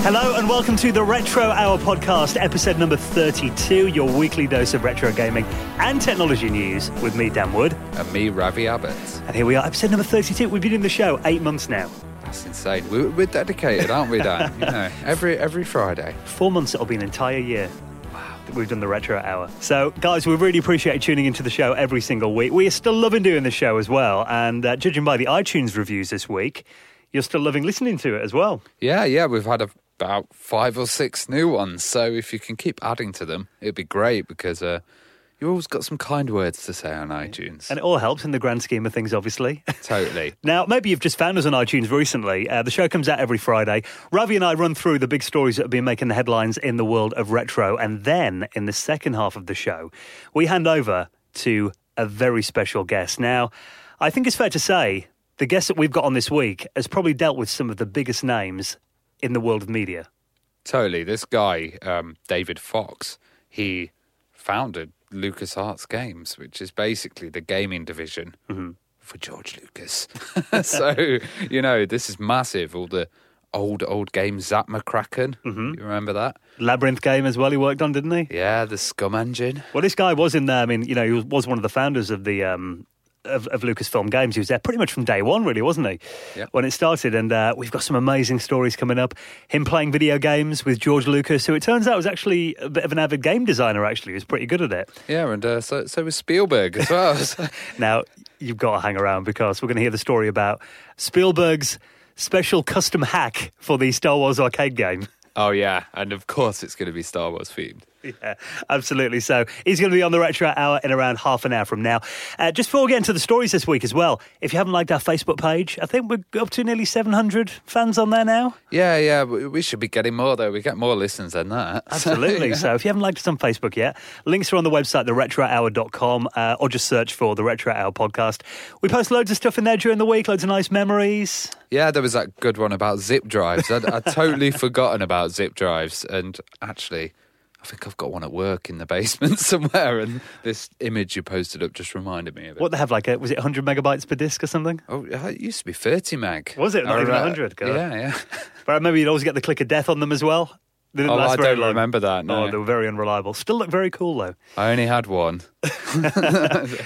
Hello and welcome to the Retro Hour podcast, episode number 32, your weekly dose of retro gaming and technology news with me, Dan Wood. And me, Ravi Abbott. And here we are, episode number 32. We've been in the show eight months now. That's insane. We're, we're dedicated, aren't we, Dan? you know, every every Friday. Four months, it'll be an entire year. that We've done the Retro Hour. So, guys, we really appreciate you tuning into the show every single week. We are still loving doing the show as well. And uh, judging by the iTunes reviews this week, you're still loving listening to it as well. Yeah, yeah, we've had a, about five or six new ones. So if you can keep adding to them, it'd be great because uh, you always got some kind words to say on iTunes. And it all helps in the grand scheme of things, obviously. totally. Now, maybe you've just found us on iTunes recently. Uh, the show comes out every Friday. Ravi and I run through the big stories that have been making the headlines in the world of retro. And then in the second half of the show, we hand over to a very special guest. Now, I think it's fair to say the guest that we've got on this week has probably dealt with some of the biggest names in the world of media. Totally. This guy, um, David Fox, he founded LucasArts Games, which is basically the gaming division for George Lucas. so, you know, this is massive. All the old, old games, Zak McKracken. You remember that? Labyrinth game as well, he worked on, didn't he? Yeah, the SCUMM Engine. Well, this guy was in there. I mean, you know, he was, was one of the founders of the um, of, of Lucasfilm Games. He was there pretty much from day one, really, wasn't he? Yep. When it started, and uh, we've got some amazing stories coming up. Him playing video games with George Lucas, who it turns out was actually a bit of an avid game designer. Actually, he was pretty good at it. Yeah, and uh, so, so was Spielberg as well. Now you've got to hang around because we're going to hear the story about Spielberg's special custom hack for the Star Wars arcade game. oh, yeah. And of course, it's going to be Star Wars themed. Yeah, absolutely. So he's going to be on the Retro Hour in around half an hour from now. Uh, just before we get into the stories this week as well, if you haven't liked our Facebook page, I think we're up to nearly 700 fans on there now. Yeah, yeah. We should be getting more, though. We get more listens than that. Absolutely. So if you haven't liked us on Facebook yet, links are on the website, theretrohour.com, uh, or just search for the Retro Hour podcast. We post loads of stuff in there during the week, loads of nice memories. Yeah, there was that good one about zip drives. I'd, I'd totally forgotten about zip drives. And actually, I think I've got one at work in the basement somewhere. And this image you posted up just reminded me of it. What they have, like, a, was it 100 megabytes per disc or something? Oh, uh, it used to be 30 meg. Was it? Not I even 100? Yeah, yeah. But I remember you'd always get the click of death on them as well. They didn't Oh, last I very don't long. remember that, no. Oh, they were very unreliable. Still look very cool, though. I only had one.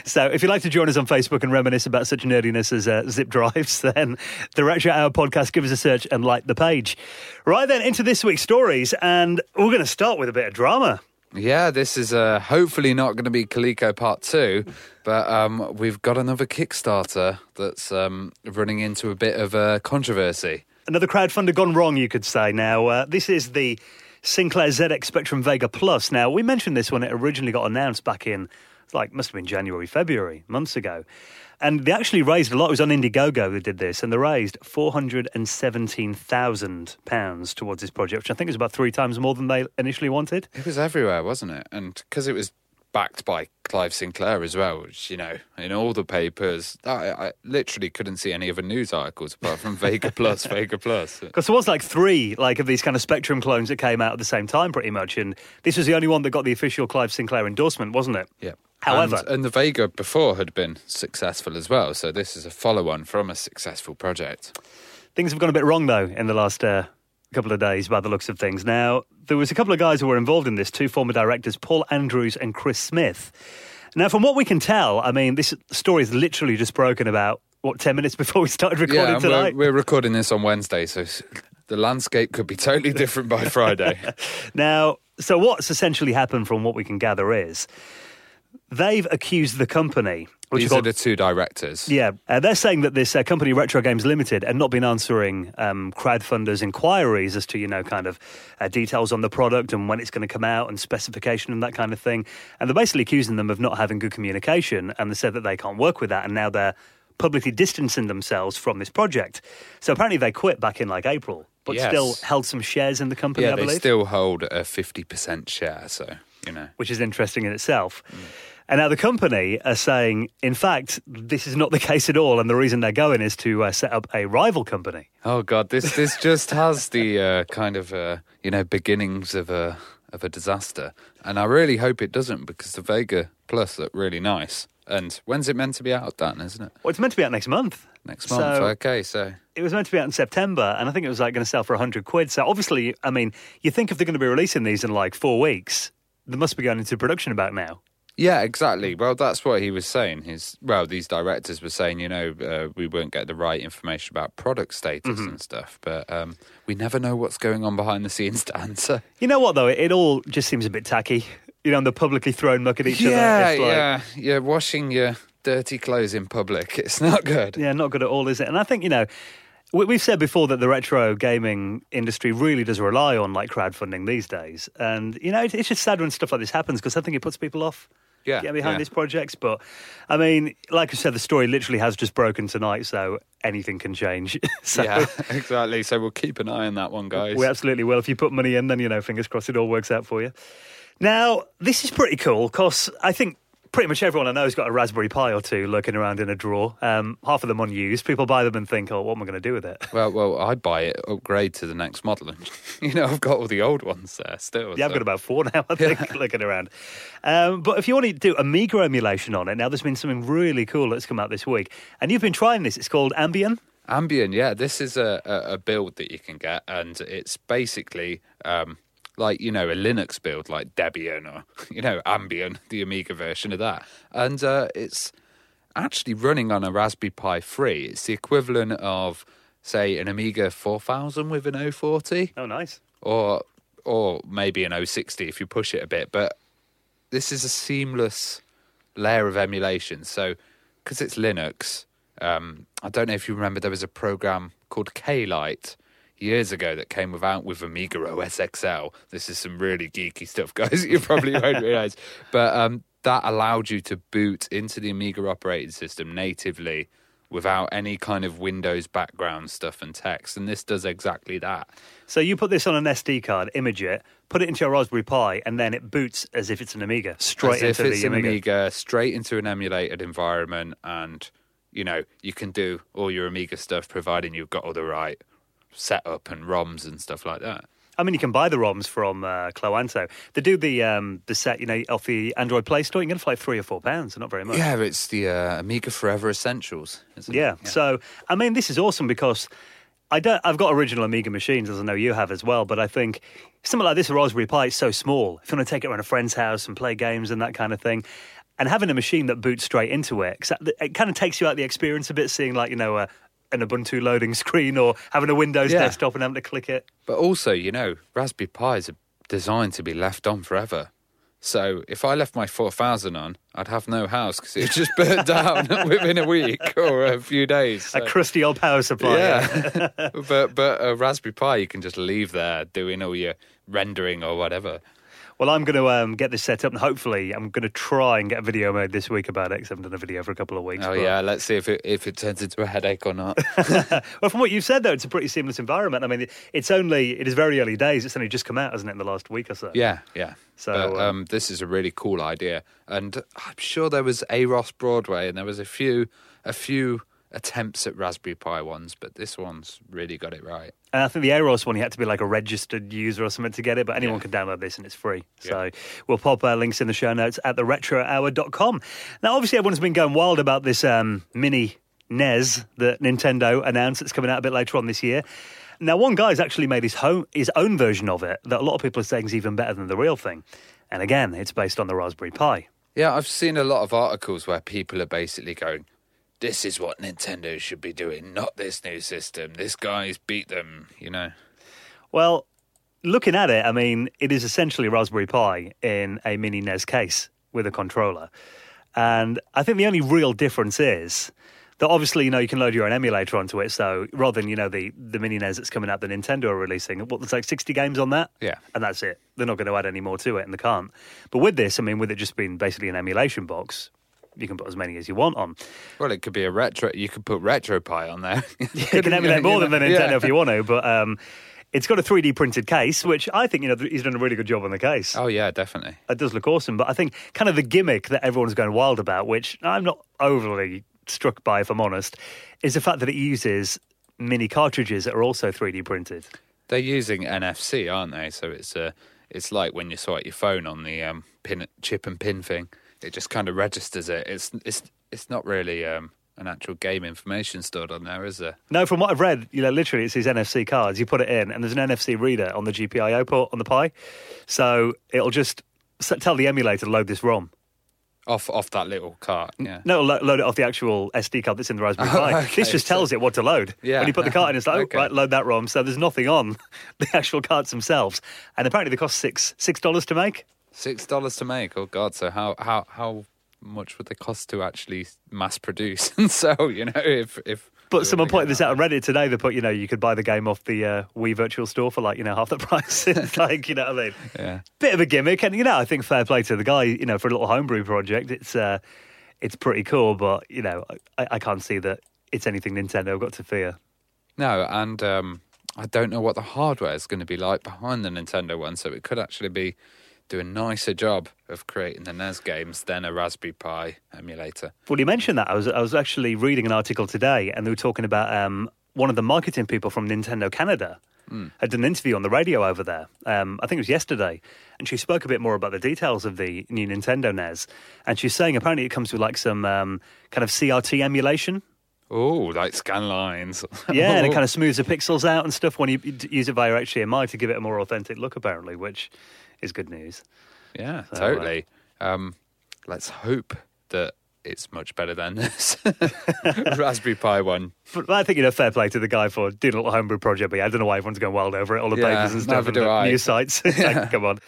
So, if you'd like to join us on Facebook and reminisce about such nerdiness as uh, zip drives, then the Retro Hour podcast, give us a search and like the page. Right then, into this week's stories, and we're going to start with a bit of drama. Yeah, this is uh, hopefully not going to be Coleco Part 2, but um, we've got another Kickstarter that's um, running into a bit of a controversy. Another crowdfunder gone wrong, you could say. Now, uh, this is the Sinclair ZX Spectrum Vega Plus. Now, we mentioned this when it originally got announced back in, like, must have been January, February, months ago. And they actually raised a lot. It was on Indiegogo that did this, and they raised £417,000 towards this project, which I think was about three times more than they initially wanted. It was everywhere, wasn't it? And because it was backed by Clive Sinclair as well, which, you know, in all the papers, I, I literally couldn't see any other news articles apart from Vega Plus, Vega Plus. Because there was like three like of these kind of Spectrum clones that came out at the same time, pretty much, and this was the only one that got the official Clive Sinclair endorsement, wasn't it? Yeah. However- and, and the Vega before had been successful as well, so this is a follow-on from a successful project. Things have gone a bit wrong though in the last uh, couple of days, by the looks of things. Now there was a couple of guys who were involved in this, two former directors, Paul Andrews and Chris Smith. Now, from what we can tell, I mean, this story is literally just broken about what ten minutes before we started recording yeah, tonight. we're, we're recording this on Wednesday, so the landscape could be totally different by Friday. Now, so what's essentially happened from what we can gather is they've accused the company, which These is are the two directors. Yeah, uh, they're saying that this uh, company, Retro Games Limited, had not been answering um, crowdfunders' inquiries as to, you know, kind of uh, details on the product and when it's going to come out and specification and that kind of thing. And they're basically accusing them of not having good communication. And they said that they can't work with that. And now they're publicly distancing themselves from this project. So apparently they quit back in like April. but Yes. still held some shares in the company, yeah, I they believe. still hold a 50% share, so, you know. which is interesting in itself. And now the company are saying, in fact, this is not the case at all, and the reason they're going is to uh, set up a rival company. Oh god, this this just has the uh, kind of uh, you know beginnings of a of a disaster, and I really hope it doesn't because the Vega Plus look really nice. And when's it meant to be out, Dan? Isn't it Well, it's meant to be out next month. next month? So- okay, so It was meant to be out in September, and I think it was like going to sell for hundred quid. So obviously, I mean, you think if they're going to be releasing these in like four weeks, they must be going into production about now. Yeah, exactly. Well, that's what he was saying. His well, these directors were saying, you know, uh, we won't get the right information about product status and stuff, but um, we never know what's going on behind the scenes, to answer. You know what though? It, it all just seems a bit tacky. You know, and they're publicly throwing muck at each yeah, other. Like, yeah, yeah, washing your dirty clothes in public, it's not good. Yeah, not good at all, is it? And I think, you know, we- we've said before that the retro gaming industry really does rely on like crowdfunding these days. And, you know, it- it's just sad when stuff like this happens because I think it puts people off. Yeah, Getting behind yeah. these projects. But, I mean, like I said, the story literally has just broken tonight, so anything can change. so Yeah, exactly. So we'll keep an eye on that one, guys. we absolutely will. If you put money in, then, you know, fingers crossed it all works out for you. Now, this is pretty cool because I think pretty much everyone I know has got a Raspberry Pi or two lurking around in a drawer. Um, half of them unused. People buy them and think, oh, what am I going to do with it? Well, well, I'd buy it, upgrade to the next model, and you know I've got all the old ones there still. Yeah, I've got about four now, I think, looking around. Um, but if you want to do a Amiga emulation on it, now there's been something really cool that's come out this week. And you've been trying this. It's called Ambien. Ambien. Yeah, this is a, a, a build that you can get, and it's basically um, like you know a Linux build, like Debian or you know Ambien, the Amiga version of that, and uh, it's actually running on a Raspberry Pi 3. It's the equivalent of say an Amiga 4000 with an 040. Oh, nice. or or maybe an 060 if you push it a bit. But this is a seamless layer of emulation. So because it's Linux, um, I don't know if you remember there was a program called K-Lite years ago that came without with Amiga OS XL. This is some really geeky stuff, guys. You probably won't realize, but um, that allowed you to boot into the Amiga operating system natively. Without any kind of Windows background stuff and text, and this does exactly that. So you put this on an SD card, image it, put it into your Raspberry Pi, and then it boots as if it's an Amiga, straight As into if it's the an Amiga. Amiga, straight into an emulated environment, and you know you can do all your Amiga stuff, providing you've got all the right setup and ROMs and stuff like that. I mean, you can buy the ROMs from uh, Cloanto. They do the um, the set, you know, off the Android Play Store. You can get it for like three or four pounds, so not very much. Yeah, it's the uh, Amiga Forever Essentials, isn't Yeah. it? So, I mean, this is awesome because I don't. I've got original Amiga machines, as I know you have as well. But I think something like this, a Raspberry Pi, is so small. If you want to take it around a friend's house and play games and that kind of thing, and having a machine that boots straight into it, 'cause it kind of takes you out the experience a bit, seeing like you know a, an Ubuntu loading screen or having a Windows Yeah. desktop and having to click it. But also, you know, Raspberry Pis are designed to be left on forever. So if I left my 4000 on, I'd have no house because it would just burn down within a week or a few days. A crusty old power supply. Yeah, but but a Raspberry Pi you can just leave there doing all your rendering or whatever. Well, I'm going to um, get this set up, and hopefully, I'm going to try and get a video made this week about it. Because I haven't done a video for a couple of weeks. Oh but- yeah, let's see if it if it turns into a headache or not. Well, from what you've said, though, it's a pretty seamless environment. I mean, it's only it is very early days. It's only just come out, hasn't it, in the last week or so? yeah, yeah. So, But, um, um, this is a really cool idea, and I'm sure there was Aros Broadway, and there was a few a few attempts at Raspberry Pi ones, but this one's really got it right. And I think the Aros one, you had to be like a registered user or something to get it, but anyone Yeah. can download this and it's free. So we'll pop uh, links in the show notes at theretrohour.com. Now, obviously, everyone's been going wild about this um, mini NES that Nintendo announced that's coming out a bit later on this year. Now, one guy's actually made his, home, his own version of it that a lot of people are saying is even better than the real thing. And again, it's based on the Raspberry Pi. Yeah, I've seen a lot of articles where people are basically going, "This is what Nintendo should be doing, not this new system. This guy's beat them," you know. Well, looking at it, I mean, it is essentially Raspberry Pi in a mini NES case with a controller. And I think the only real difference is that obviously, you know, you can load your own emulator onto it. So rather than, you know, the, the mini NES that's coming out that Nintendo are releasing, what, there's like 60 games on that? Yeah. And that's it. They're not going to add any more to it, and they can't. But with this, I mean, with it just being basically an emulation box, you can put as many as you want on. Well, it could be a retro. You could put RetroPie on there. You can emulate more than the Nintendo if you want to, but um, It's got a 3D printed case, which I think you know he's done a really good job on the case. Oh yeah, definitely. It does look awesome, but I think kind of the gimmick that everyone's going wild about, which I'm not overly struck by, if I'm honest, is the fact that it uses mini cartridges that are also 3D printed. They're using NFC, aren't they? So it's uh, it's like when you swipe your phone on the um, pin chip and pin thing. It just kind of registers it. It's it's it's not really um, an actual game information stored on there, is there? No, from what I've read, you know, literally it's these NFC cards. You put it in, and there's an NFC reader on the GPIO port on the Pi, so it'll just tell the emulator to load this ROM. Off off that little cart. Yeah. No, lo- load it off the actual SD card that's in the Raspberry Oh, Pi. okay, this just so- tells it what to load. Yeah. When you put the card in, it's like, Okay. oh, right, load that ROM. So there's nothing on the actual cards themselves. And apparently they cost six six dollars to make. Six dollars to make. Oh God! So how how how much would they cost to actually mass produce and sell? You know, if if. But someone pointed this out on Reddit today. They put, you know, you could buy the game off the uh, Wii Virtual Store for like, you know, half the price. like, you know what I mean? Yeah. Bit of a gimmick, and you know, I think fair play to the guy. You know, for a little homebrew project, it's uh, it's pretty cool. But you know, I, I can't see that it's anything Nintendo got to fear. No, and um, I don't know what the hardware is going to be like behind the Nintendo one, so it could actually be do a nicer job of creating the NES games than a Raspberry Pi emulator. Well, you mentioned that. I was I was actually reading an article today, and they were talking about um, one of the marketing people from Nintendo Canada had done an interview on the radio over there. Um, I think it was yesterday, and she spoke a bit more about the details of the new Nintendo NES. And she's saying apparently it comes with like some um, kind of CRT emulation. Oh, like scan lines. Yeah, and it kind of smooths the pixels out and stuff when you use it via HDMI to give it a more authentic look, apparently, which is good news. Yeah, So, uh, totally. Um, let's hope that it's much better than this Raspberry Pi one. But I think you know, fair play to the guy for doing a little homebrew project. But yeah, I don't know why everyone's going wild over it. All the Yeah, papers and stuff and the I. news sites. Like, come on.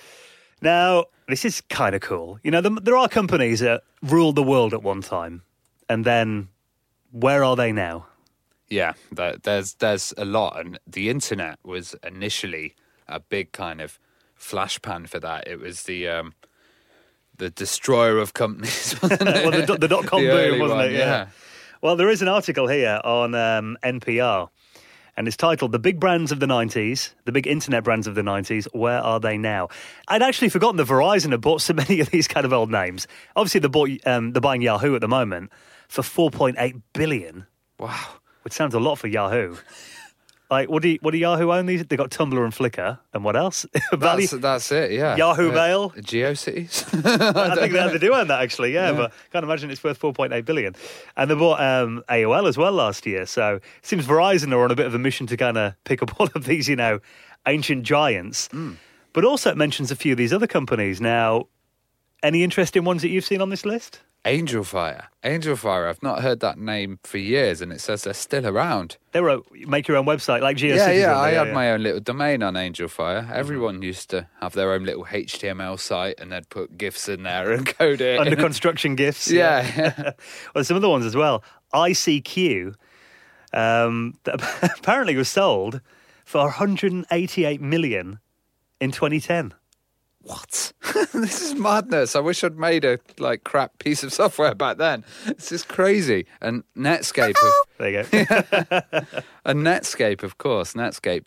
Now, this is kind of cool. You know, the, there are companies that ruled the world at one time, and then where are they now? Yeah, there's there's a lot, and the internet was initially a big kind of flashpan for that. It was the um, the destroyer of companies. wasn't it? well, the, dot- the dot com The boom, wasn't one, it? yeah. Well, there is an article here on um, NPR, and it's titled "The Big Brands of the '90s, the Big Internet Brands of the '90s. Where are they now?" I'd actually forgotten that Verizon had bought so many of these kind of old names. Obviously, they bought um, they're buying Yahoo at the moment for 4.8 billion, Wow. which sounds a lot for Yahoo. Like, what do you, what do Yahoo own these? They got Tumblr and Flickr, and what else? That's, that's it, yeah. Yahoo Uh, Mail? GeoCities? I think they, they do own that actually, yeah, But I can't imagine it's worth 4.8 billion. And they bought um, AOL as well last year. So it seems Verizon are on a bit of a mission to kind of pick up all of these, you know, ancient giants. But also it mentions a few of these other companies. Now, any interesting ones that you've seen on this list? Angel Fire. Angel Fire. I've not heard that name for years, and it says they're still around. They were a, make your own website like GeoCities. yeah, yeah. I had my own little domain on Angel Fire. Everyone used to have their own little HTML site, and they'd put GIFs in there and code it. under construction gifts. yeah. well, some other ones as well. ICQ, um, that apparently was sold for 188 million in 2010. What? this is madness. I wish I'd made a like crap piece of software back then. This is crazy. And Netscape, of, There you go. and Netscape, of course, Netscape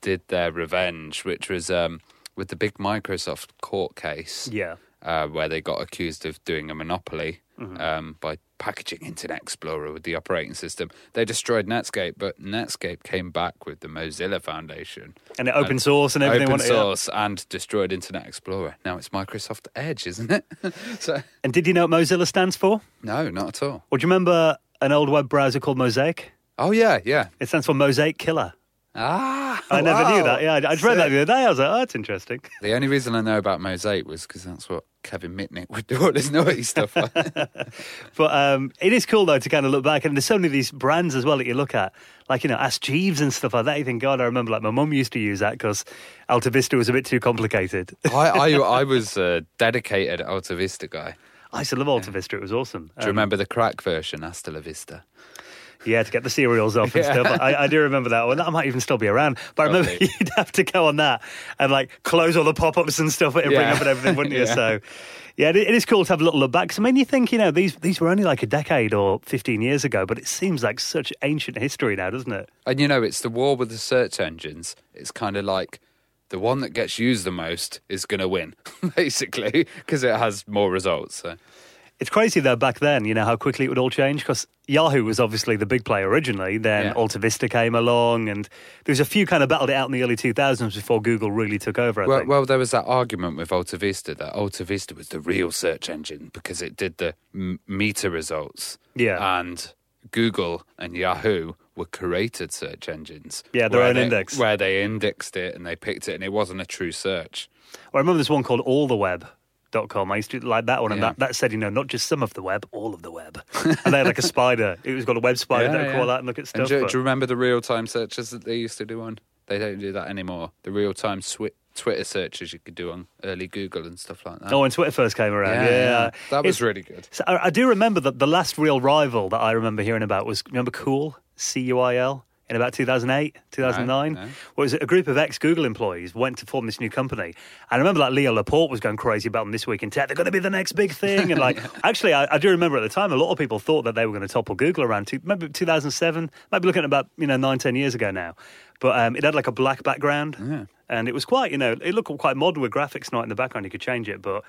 did their revenge, which was um, with the big Microsoft court case. yeah. uh, where they got accused of doing a monopoly Mm-hmm. um, by packaging Internet Explorer with the operating system. They destroyed Netscape, but Netscape came back with the Mozilla Foundation. And it open source and everything. Open wasn't it? Yeah. source and destroyed Internet Explorer. Now it's Microsoft Edge, isn't it? so And did you know what Mozilla stands for? no, not at all. Do you remember an old web browser called Mosaic? Oh yeah, yeah. It stands for Mosaic Killer. Ah, I never knew that. Yeah, I I read that the other day. I was like, oh, that's interesting. The only reason I know about Mosaic was because that's what Kevin Mitnick would do all his naughty stuff. But um, it is cool though to kind of look back, and there's so many of these brands as well that you look at, like you know, Ask Jeeves and stuff like that. You think, God, I remember like my mum used to use that because Alta Vista was a bit too complicated. I, I, I was a dedicated Alta Vista guy. I used to love Alta Vista; it was awesome. Do you remember the crack version, Hasta la Vista? Yeah, to get the serials off and Yeah. stuff. I, I do remember that one. That might even still be around. But I remember Probably. you'd have to go on that and like close all the pop-ups and stuff and bring Yeah. up and everything, wouldn't you? Yeah. So, yeah, it, it is cool to have a little look back. 'Cause, I mean, you think you know these these were only like a decade or fifteen years ago, but it seems like such ancient history now, doesn't it? And you know, it's the war with the search engines. It's kind of like the one that gets used the most is going to win, basically, because it has more results. So. It's crazy though back then, you know, how quickly it would all change because Yahoo was obviously the big player originally. Then Yeah. Alta Vista came along, and there was a few kind of battled it out in the early 2000s before Google really took over. I Well, think. well, there was that argument with Alta Vista that Alta Vista was the real search engine because it did the m- meta results. Yeah. And Google and Yahoo were curated search engines. Yeah, their own they- index. Where they indexed it and they picked it and it wasn't a true search. Well, I remember there's one called alltheweb.com. I used to like that one, and Yeah. that, that said, you know, not just some of the web, all of the web. and they had like a spider. It was got a web spider that would call out and look at stuff. do, but- do you remember the real time searches that they used to do on? They don't do that anymore. The real time swi- Twitter searches you could do on early Google and stuff like that. Oh, when Twitter first came around, yeah, that was It's- really good. So I, I do remember that the last real rival that I remember hearing about was remember Cool C U I L in about 2008, 2009. No, no. Was a group of ex Google employees went to form this new company, and I remember like Leo Laporte was going crazy about them this week in tech. They're going to be the next big thing, and like actually, I, I do remember at the time a lot of people thought that they were going to topple Google around two, maybe 2007, maybe looking at about you know nine ten years ago now. But um, it had like a black background, and it was quite you know it looked quite modern with graphics not in the background. You could change it, but.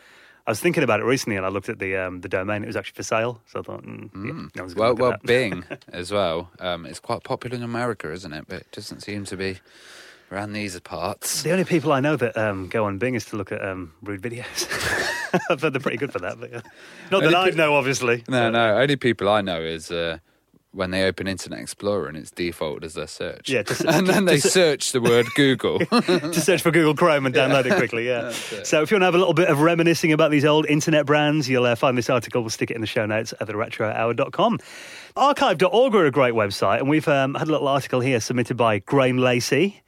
I was thinking about it recently, and I looked at the um, the domain. It was actually for sale, so I thought, mm, yeah, no one's Well, well. Bing as well. Um, it's quite popular in America, isn't it? But it doesn't seem to be around these parts. The only people I know that um, go on Bing is to look at um, rude videos. I've heard they're pretty good for that. But, yeah. Not that Only I know, obviously. No, no. Only people I know is uh, when they open Internet Explorer and it's default as their search. Yeah, to and then they to search the word Google. to search for Google Chrome and download it quickly. Yeah. It. So if you want to have a little bit of reminiscing about these old internet brands, you'll uh, find this article. We'll stick it in the show notes at theretrohour.com. Archive.org are a great website, and we've um, had a little article here submitted by Graham Lacey.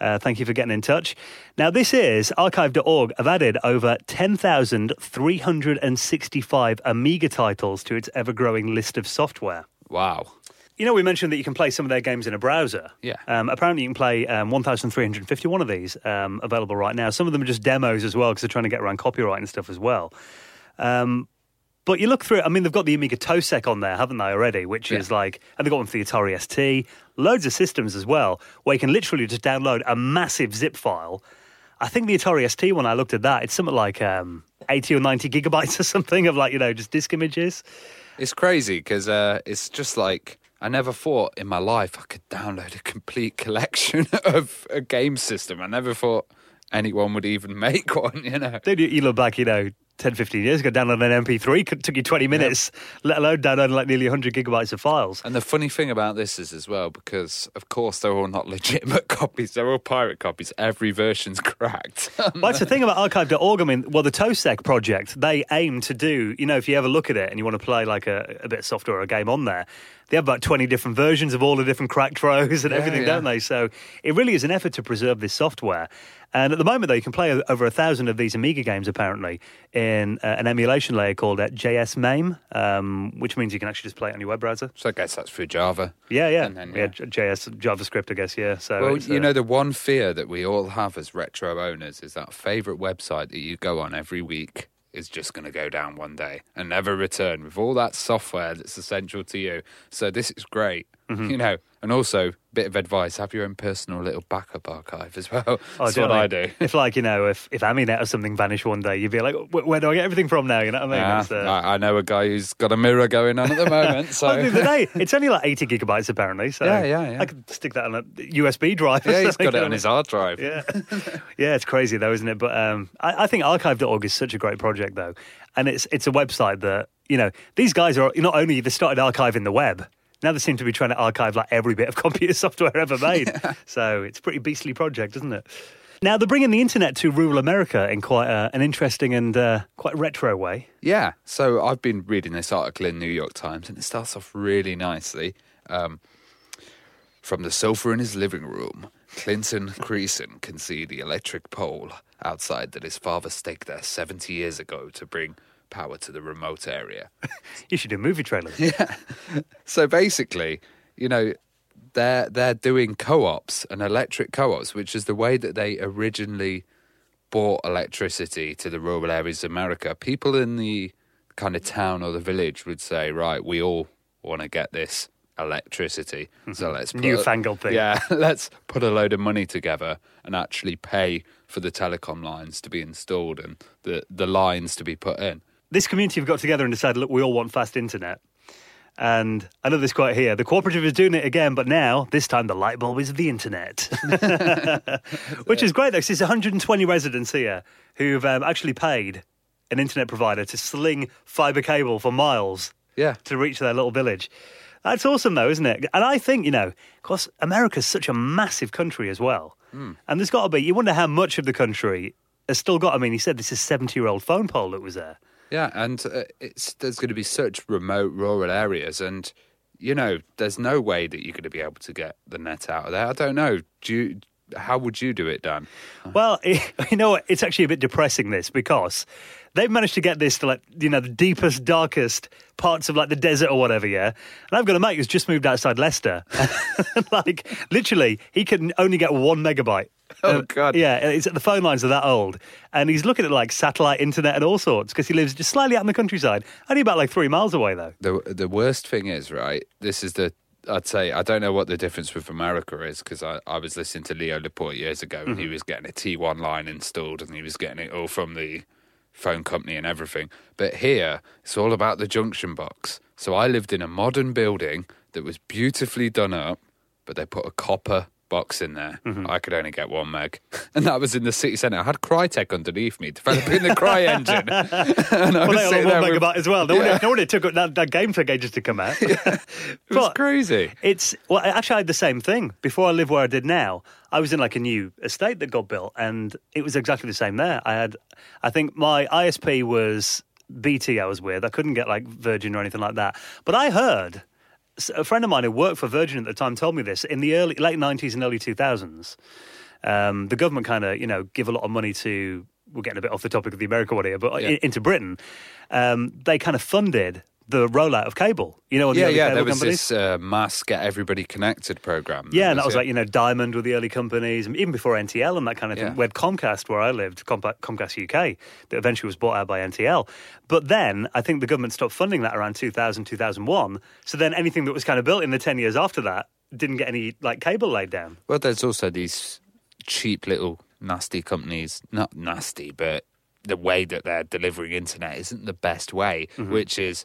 Uh, thank you for getting in touch. Now, this is archive.org have added over 10,365 Amiga titles to its ever growing list of software. Wow. You know, we mentioned that you can play some of their games in a browser. Yeah. Um, apparently, you can play um, 1,351 of these um, available right now. Some of them are just demos as well because they're trying to get around copyright and stuff as well. Um, but you look through it, I mean, they've got the Amiga TOSEC on there, haven't they, already? Which is like, and they've got one for the Atari ST, loads of systems as well, where you can literally just download a massive zip file. I think the Atari ST one, I looked at that, it's something like um, 80 or 90 gigabytes or something of like, you know, just disk images. It's crazy because uh, it's just like I never thought in my life I could download a complete collection of a game system. I never thought anyone would even make one. You know. Then you, you look back, you know, 10, 15 years ago, downloading an MP3 could, took you 20 minutes, let alone downloading like nearly 100 gigabytes of files. And the funny thing about this is as well, because of course they're all not legitimate copies, they're all pirate copies. Every version's cracked. Well, that's the thing about archive.org. I mean, well, the TOSEC project, they aim to do, you know, if you ever look at it and you want to play like a, a bit of software or a game on there, they have about 20 different versions of all the different cracked rows and Yeah, everything, yeah. don't they? So it really is an effort to preserve this software. And at the moment, though, you can play over a thousand of these Amiga games, apparently, in uh, an emulation layer called uh, JS MAME, um, which means you can actually just play it on your web browser. so I guess that's through Java. Yeah, yeah. And then, yeah. yeah. JS, JavaScript, I guess, yeah. So Well, you uh, know, the one fear that we all have as retro owners is that favourite website that you go on every week is just going to go down one day and never return with all that software that's essential to you. So this is great, Mm-hmm. you know. And also, bit of advice: have your own personal little backup archive as well. Oh, That's what I do. If, like, you know, if, if Aminet or something vanished one day, you'd be like, where do I get everything from now? You know what I mean? Yeah, uh, I, I know a guy who's got a mirror going on at the moment. So the day, it's only like 80 gigabytes apparently. So Yeah, yeah, yeah. I could stick that on a USB drive. yeah, he's got it on his hard drive. Yeah, yeah, it's crazy though, isn't it? But um, I, I think archive.org is such a great project though, and it's it's a website that you know these guys are not only they started archiving the web. Now they seem to be trying to archive like every bit of computer software ever made. So it's a pretty beastly project, isn't it? Now they're bringing the internet to rural America in quite uh, an interesting and uh, quite retro way. Yeah. So I've been reading this article in New York Times, and it starts off really nicely. Um, from the sofa in his living room, Clinton Creason can see the electric pole outside that his father staked there 70 years ago to bring power to the remote area. You should do movie trailers. Yeah. So basically, you know, they're they're doing co-ops and electric co-ops, which is the way that they originally bought electricity to the rural areas of America. People in the kind of town or the village would say, right, we all want to get this electricity, mm-hmm. so let's put, Newfangled thing. Yeah, let's put a load of money together and actually pay for the telecom lines to be installed and the the lines to be put in. This community have got together and decided, look, we all want fast internet. And I love this quite here. The cooperative is doing it again, but now, this time, the light bulb is the internet. Which is great, though, 'cause it's 120 residents here who've um, actually paid an internet provider to sling fibre cable for miles Yeah. to reach their little village. That's awesome, though, isn't it? And I think, you know, of course, America's such a massive country as well. And there's got to be, you wonder how much of the country has still got, I mean, he said this is 70 year old phone pole that was there. Yeah, and uh, it's there's going to be such remote rural areas, and you know, there's no way that you're going to be able to get the net out of there. I don't know. Do you? How would you do it, Dan? Well, you know? It's actually a bit depressing this because they've managed to get this to like you know the deepest, darkest parts of like the desert or whatever. Yeah, and I've got a mate who's just moved outside Leicester. like literally, he can only get one megabyte. Oh, Uh, God. Yeah, it's the phone lines are that old, and he's looking at like satellite internet and all sorts because he lives just slightly out in the countryside, only about like three miles away though. The the worst thing is right. This is the I'd say I don't know what the difference with America is because I, I was listening to Leo Laporte years ago and he was getting a T1 line installed and he was getting it all from the phone company and everything. But here it's all about the junction box. So I lived in a modern building that was beautifully done up, but they put a copper box in there. Mm-hmm. I could only get one meg, and that was in the city centre. I had Crytek underneath me developing the Cry engine, and I Well, was they sitting there one with- megabyte as well. No, Yeah. wonder, no wonder it took that, that game took ages to come out. It was crazy. It's well, actually, I had the same thing before I lived where I did now. I was in like a new estate that got built, and it was exactly the same there. I had, I think my ISP was BT. I was with. I couldn't get like Virgin or anything like that. But I heard a friend of mine who worked for Virgin at the time told me this in the early late nineties and early two thousands. Um, the government kind of you know give a lot of money to. We're getting a bit off the topic of the America one here, but Yeah. in, into Britain, um, they kind of funded the rollout of cable. You know, on the Yeah, yeah. There was companies. this uh, mass get everybody connected program. Yeah, and that was it. like, you know, Diamond with the early companies, and even before NTL and that kind of thing. We had Comcast, where I lived, Comcast UK, that eventually was bought out by NTL. But then I think the government stopped funding that around 2000, 2001. So then anything that was kind of built in the 10 years after that didn't get any like cable laid down. Well, there's also these cheap little nasty companies. Not nasty, but the way that they're delivering internet isn't the best way, Mm-hmm. which is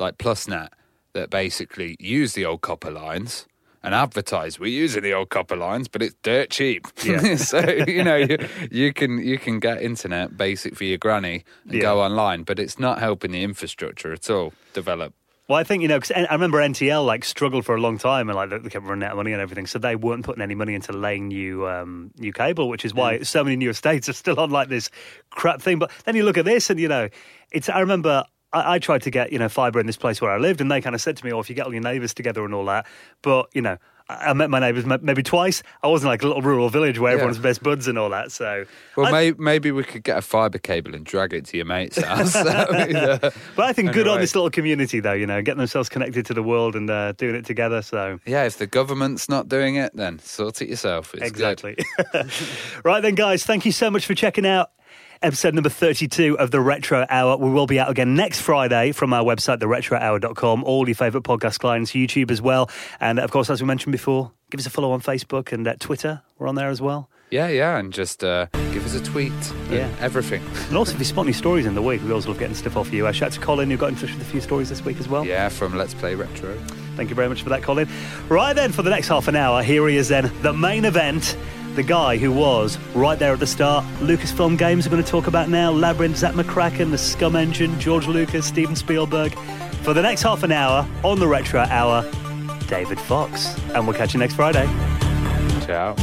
like PlusNet that basically use the old copper lines. And advertise we're using the old copper lines, but it's dirt cheap. Yeah. so you know you, you can you can get internet basic for your granny and Yeah. go online, but it's not helping the infrastructure at all develop. Well, I think, you know, because I remember NTL like struggled for a long time and like they kept running out of money and everything. So they weren't putting any money into laying new um, new cable, which is why so many new estates are still on like this crap thing. But then you look at this and, you know, it's, I remember I, I tried to get, you know, fibre in this place where I lived and they kind of said to me, oh, if you get all your neighbours together and all that. But, you know, I, I met my neighbours maybe twice. I wasn't like a little rural village where Yeah. everyone's best buds and all that. So, Well, may, maybe we could get a fibre cable and drag it to your mate's house. That would be the- but I think good on this little community, though, you know, getting themselves connected to the world and uh, doing it together. So, Yeah, if the government's not doing it, then sort it yourself. It's. Exactly. right then, guys, thank you so much for checking out episode number 32 of the Retro Hour. We will be out again next Friday from our website, theretrohour.com. All your favourite podcast clients, YouTube as well. And of course, as we mentioned before, give us a follow on Facebook and uh, Twitter. We're on there as well. Yeah, yeah, and just uh, give us a tweet. and Yeah. everything. And also, if you spot any stories in the week, we always love getting stuff off you. Uh, shout out to Colin, who got in touch with a few stories this week as well. Yeah, from Let's Play Retro. Thank you very much for that, Colin. Right then, for the next half an hour, here he is then, the main event. The guy who was right there at the start. Lucasfilm Games are going to talk about now. Labyrinth, Zak McKracken, the SCUMM Engine, George Lucas, Steven Spielberg. For the next half an hour on the Retro Hour, David Fox. And we'll catch you next Friday. Ciao.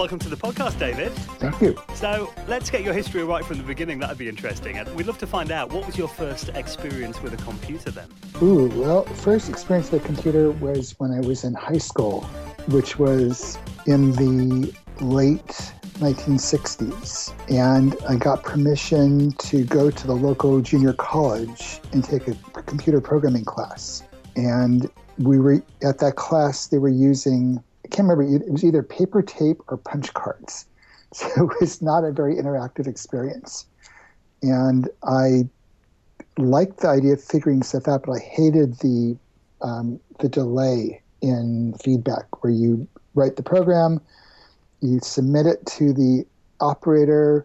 Welcome to the podcast, David. Thank you. So let's get your history right from the beginning. That'd be interesting. And we'd love to find out what was your first experience with a computer then? Ooh, well, first experience with a computer was when I was in high school, which was in the late 1960s, and I got permission to go to the local junior college and take a computer programming class. And we were at that class, they were using, can't remember, it was either paper tape or punch cards. So it was not a very interactive experience. And I liked the idea of figuring stuff out, but I hated the um, the delay in feedback where you write the program, you submit it to the operator,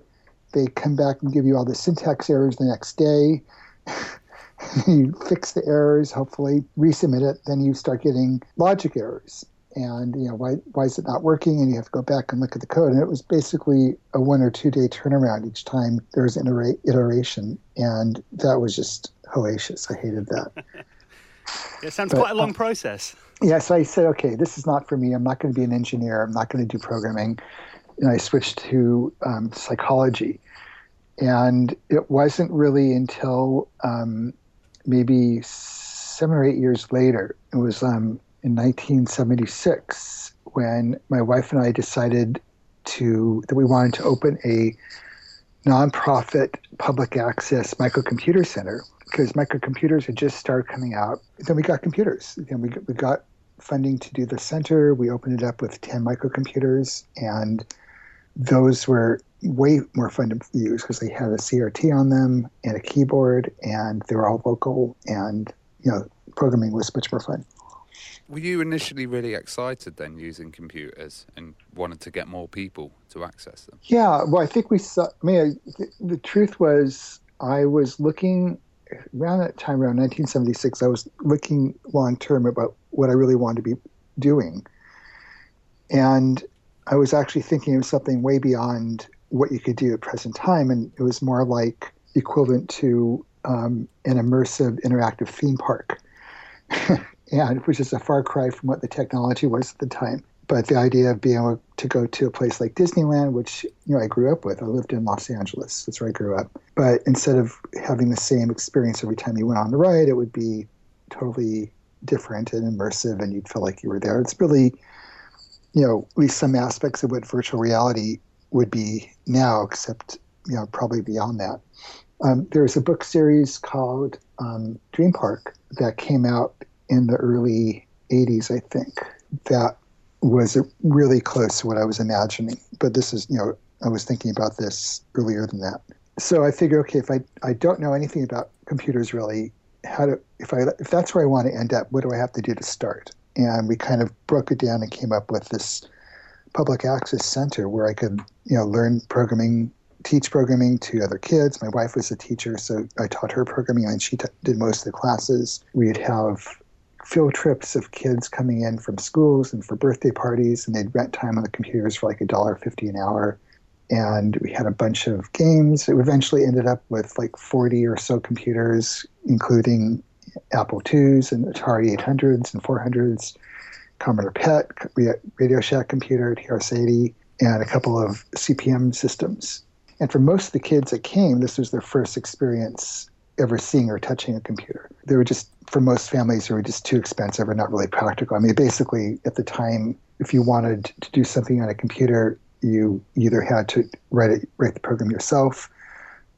they come back and give you all the syntax errors the next day. you fix the errors, hopefully resubmit it, then you start getting logic errors. And you know why why is it not working? And you have to go back and look at the code. And it was basically a one or two day turnaround each time there was an iteration, and that was just hellacious. I hated that. it sounds but, quite a long uh, process. Yeah, so I said, okay, this is not for me. I'm not going to be an engineer. I'm not going to do programming. And I switched to um, psychology. And it wasn't really until um, maybe seven or eight years later, it was um, in 1976, when my wife and I decided to that we wanted to open a nonprofit public access microcomputer center because microcomputers had just started coming out. Then we got computers. Then we we got funding to do the center. We opened it up with 10 microcomputers, and those were way more fun to use because they had a CRT on them and a keyboard, and they were all local, and you know, programming was much more fun. Were you initially really excited then using computers and wanted to get more people to access them? Yeah, well, I think we saw. I mean, the, the truth was, I was looking around that time, around 1976. I was looking long term about what I really wanted to be doing, and I was actually thinking of something way beyond what you could do at present time, and it was more like equivalent to um, an immersive interactive theme park, and which is a far cry from what the technology was at the time. But the idea of being able to go to a place like Disneyland, which you know I grew up with, I lived in Los Angeles, that's where I grew up. But instead of having the same experience every time you went on the ride, it would be totally different and immersive, and you'd feel like you were there. It's really you know, at least some aspects of what virtual reality would be now, except, you know, probably beyond that. Um, there's a book series called um, Dream Park that came out in the early 80s, I think, that was really close to what I was imagining. But this is, you know, I was thinking about this earlier than that. So I figure, okay, if I, I don't know anything about computers really, how to, if I, if that's where I want to end up, what do I have to do to start? and we kind of broke it down and came up with this public access center where I could, you know, learn programming, teach programming to other kids. My wife was a teacher, so I taught her programming, and she t- did most of the classes. We'd have field trips of kids coming in from schools and for birthday parties, and they'd rent time on the computers for like a dollar fifty an hour. And we had a bunch of games. It eventually ended up with like 40 or so computers, including Apple IIs and Atari 800s and 400s, Commodore PET, Radio Shack computer, TRS-80, and a couple of CP/M systems. And for most of the kids that came, this was their first experience ever seeing or touching a computer. They were just, for most families, they were just too expensive or not really practical. I mean, basically, at the time, if you wanted to do something on a computer, you either had to write it, write the program yourself,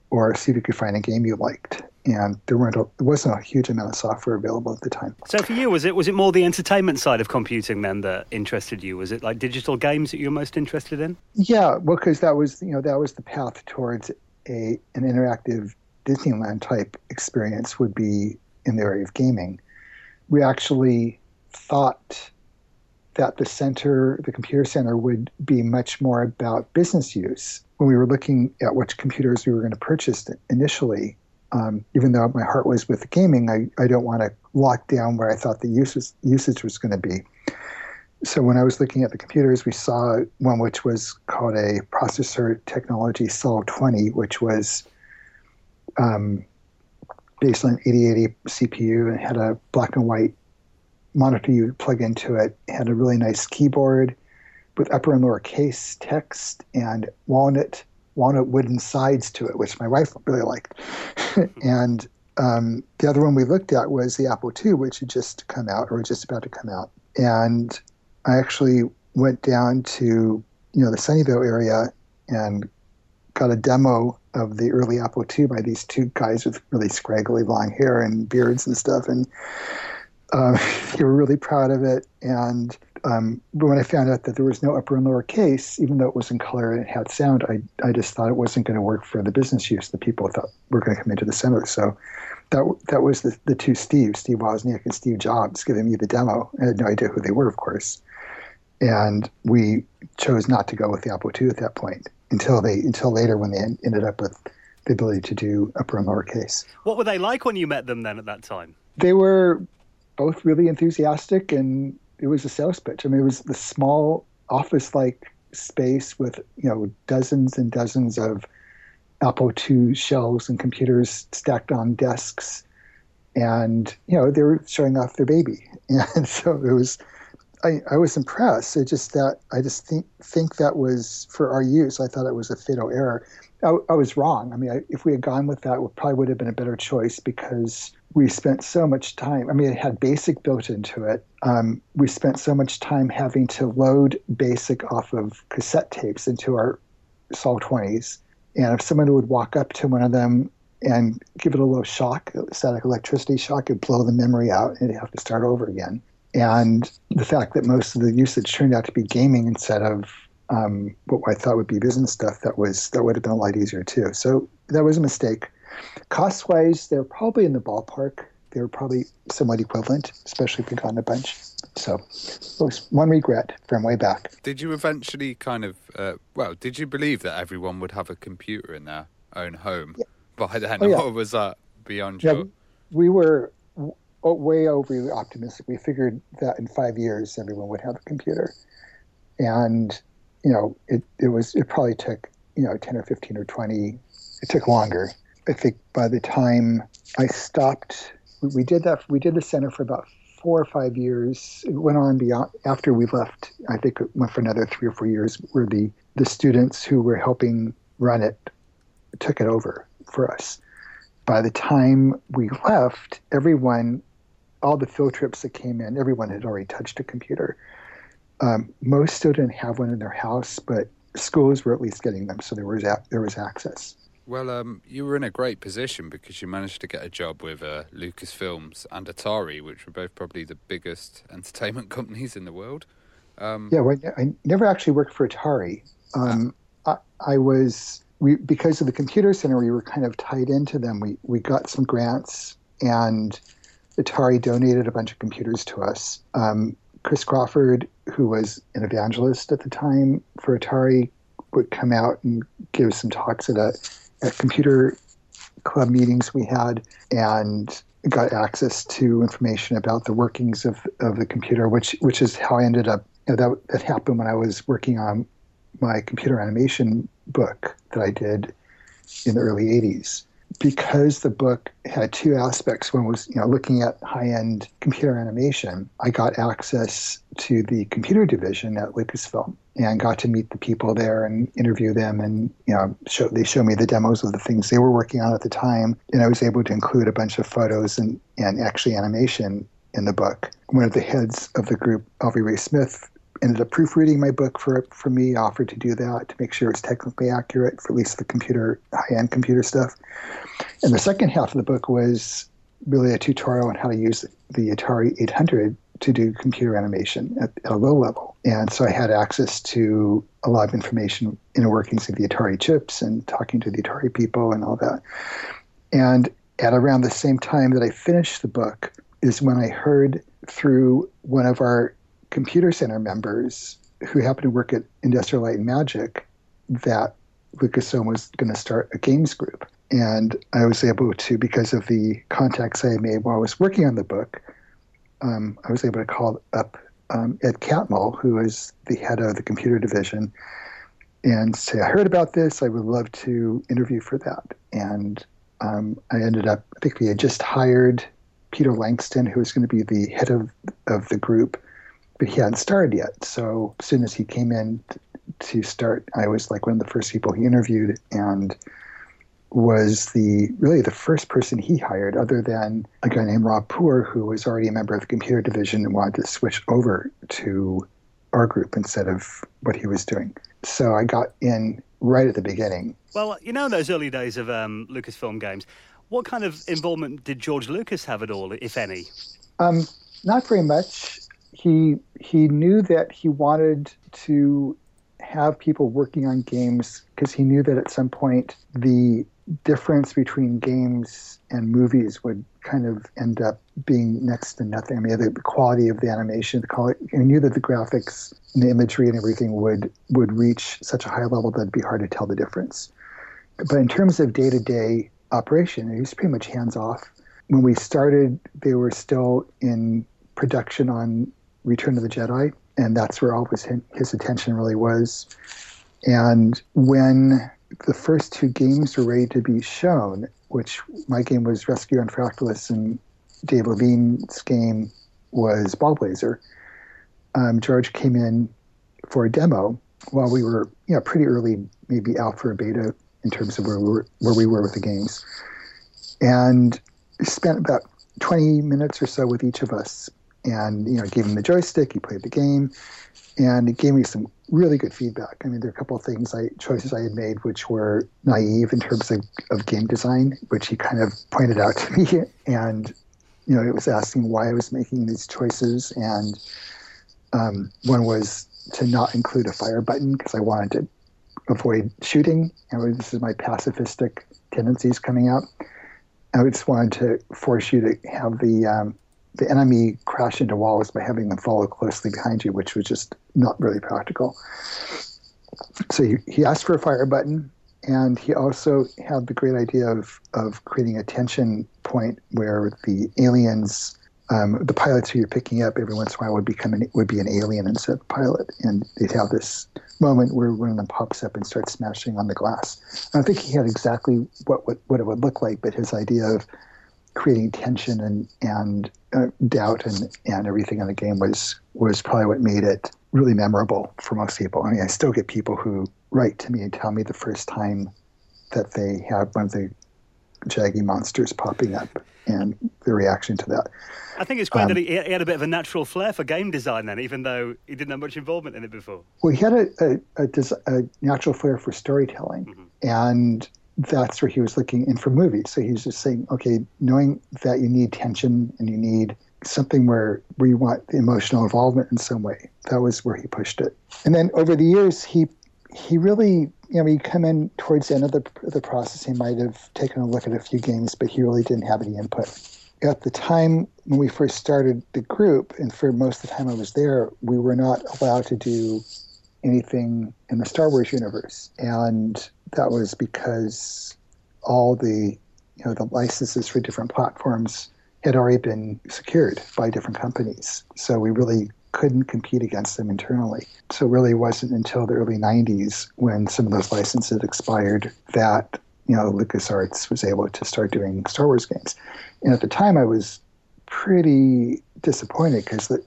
or see if you could find a game you liked and there weren't a, there wasn't a huge amount of software available at the time. So for you, was it was it more the entertainment side of computing then that interested you? Was it like digital games that you were most interested in? Yeah, well, because that was you know that was the path towards a an interactive Disneyland type experience would be in the area of gaming. We actually thought that the center, the computer center, would be much more about business use. When we were looking at which computers we were going to purchase initially, um, even though my heart was with gaming, I, I don't want to lock down where I thought the usage, usage was going to be. So when I was looking at the computers, we saw one which was called a processor technology Sol 20, which was um, based on 8080 CPU and had a black and white monitor you plug into it. it had a really nice keyboard with upper and lower case text and walnut walnut wooden sides to it, which my wife really liked. and um, the other one we looked at was the Apple II, which had just come out or just about to come out. And I actually went down to you know the Sunnyvale area and got a demo of the early Apple II by these two guys with really scraggly long hair and beards and stuff, and uh, they were really proud of it. And um, when I found out that there was no upper and lower case, even though it was in color and it had sound, I, I just thought it wasn't going to work for the business use that people thought were going to come into the center. So that that was the, the two Steves, Steve Wozniak and Steve Jobs, giving me the demo. I had no idea who they were, of course. And we chose not to go with the Apple II at that point until they until later when they ended up with the ability to do upper and lower case. What were they like when you met them then at that time? They were both really enthusiastic and it was a sales pitch. I mean, it was the small office-like space with you know dozens and dozens of Apple II shelves and computers stacked on desks, and you know they were showing off their baby, and so it was. I, I was impressed. It just that I just think think that was for our use. I thought it was a fatal error. I, I was wrong. I mean, I, if we had gone with that, it probably would have been a better choice because we spent so much time. I mean, it had BASIC built into it. Um, we spent so much time having to load BASIC off of cassette tapes into our Sol 20s. And if someone would walk up to one of them and give it a little shock, static electricity shock, it'd blow the memory out and you'd have to start over again. And the fact that most of the usage turned out to be gaming instead of um, what I thought would be business stuff, that was that would have been a lot easier too. So that was a mistake. Cost wise, they're probably in the ballpark. They're probably somewhat equivalent, especially if you've gotten a bunch. So, it was one regret from way back. Did you eventually kind of, uh, well, did you believe that everyone would have a computer in their own home yeah. by then? Oh, yeah. Or was that beyond yeah, your... We were Oh, way overly optimistic. We figured that in five years everyone would have a computer. And, you know, it, it was, it probably took, you know, 10 or 15 or 20, it took longer I think by the time I stopped, we did that. We did the center for about four or five years. It went on beyond after we left. I think it went for another three or four years. Where the the students who were helping run it took it over for us. By the time we left, everyone, all the field trips that came in, everyone had already touched a computer. Um, most still didn't have one in their house, but schools were at least getting them, so there was a- there was access. Well, um, you were in a great position because you managed to get a job with uh, Lucasfilms and Atari, which were both probably the biggest entertainment companies in the world. Um, yeah, well, I never actually worked for Atari. Um, ah. I, I, was we because of the computer center, we were kind of tied into them. We we got some grants, and Atari donated a bunch of computers to us. Um, Chris Crawford, who was an evangelist at the time for Atari, would come out and give some talks at a at computer club meetings we had and got access to information about the workings of, of the computer, which which is how I ended up. You know, that that happened when I was working on my computer animation book that I did in the early '80s because the book had two aspects. One was, you know, looking at high-end computer animation. I got access to the computer division at Lucasfilm and got to meet the people there and interview them. And you know, show, they showed me the demos of the things they were working on at the time, and I was able to include a bunch of photos and and actually animation in the book. One of the heads of the group, Alvy Ray Smith, ended up proofreading my book for for me. Offered to do that to make sure it's technically accurate for at least the computer high end computer stuff. And the second half of the book was really a tutorial on how to use the Atari 800 to do computer animation at, at, a low level. And so I had access to a lot of information in the workings of the Atari chips and talking to the Atari people and all that. And at around the same time that I finished the book is when I heard through one of our computer center members who happened to work at Industrial Light and Magic that Lucasfilm was going to start a games group. And I was able to, because of the contacts I made while I was working on the book, um, I was able to call up um, Ed Catmull, who is the head of the computer division, and say, I heard about this. I would love to interview for that. And um, I ended up, I think we had just hired Peter Langston, who was going to be the head of, of the group but he hadn't started yet. So as soon as he came in to start, I was like one of the first people he interviewed and was the really the first person he hired other than a guy named Rob Poor who was already a member of the computer division and wanted to switch over to our group instead of what he was doing. So I got in right at the beginning. Well, you know, in those early days of um, Lucasfilm games, what kind of involvement did George Lucas have at all, if any? Um, not very much. He he knew that he wanted to have people working on games because he knew that at some point the difference between games and movies would kind of end up being next to nothing. I mean, the, quality of the animation, the quality, he knew that the graphics and the imagery and everything would would reach such a high level that it'd be hard to tell the difference. But in terms of day to day operation, he was pretty much hands off. When we started, they were still in production on Return of the Jedi, and that's where all his, his attention really was. And when the first two games were ready to be shown, which my game was Rescue on Fractalus and Dave Levine's game was Ballblazer, um, George came in for a demo while we were, you know, pretty early, maybe alpha or beta in terms of where we were, where we were with the games, and spent about 20 minutes or so with each of us, and you know, gave him the joystick. He played the game, and it gave me some really good feedback. I mean, there are a couple of things, I choices I had made which were naive in terms of, of game design, which he kind of pointed out to me, and you know, it was asking why I was making these choices, and um, one was to not include a fire button because I wanted to avoid shooting. And this is my pacifistic tendencies coming out. I just wanted to force you to have the um, the enemy crash into walls by having them follow closely behind you, which was just not really practical. So he, he asked for a fire button, and he also had the great idea of of creating a tension point where the aliens um, the pilots who you're picking up every once in a while would become an, would be an alien instead of pilot, and they'd have this moment where one of them pops up and starts smashing on the glass. I think he had exactly what what, what it would look like, but his idea of creating tension and and uh, doubt and and everything in the game was was probably what made it really memorable for most people. I mean, I still get people who write to me and tell me the first time that they had one of the Jaggi monsters popping up and the reaction to that. I think it's great um, that he, had a bit of a natural flair for game design then, even though he didn't have much involvement in it before. Well, he had a, a, a, a natural flair for storytelling, mm-hmm. and that's where he was looking in for movies. So he was just saying, okay, knowing that you need tension and you need something where, you want the emotional involvement in some way, that was where he pushed it. And then over the years, he he really, you know, he come in towards the end of the, the process, he might have taken a look at a few games, but he really didn't have any input. At the time when we first started the group, and for most of the time I was there, we were not allowed to do anything in the Star Wars universe. And that was because all the you know the licenses for different platforms had already been secured by different companies. So we really couldn't compete against them internally. So it really wasn't until the early 90s when some of those licenses expired that you know LucasArts was able to start doing Star Wars games. And at the time, I was pretty disappointed because the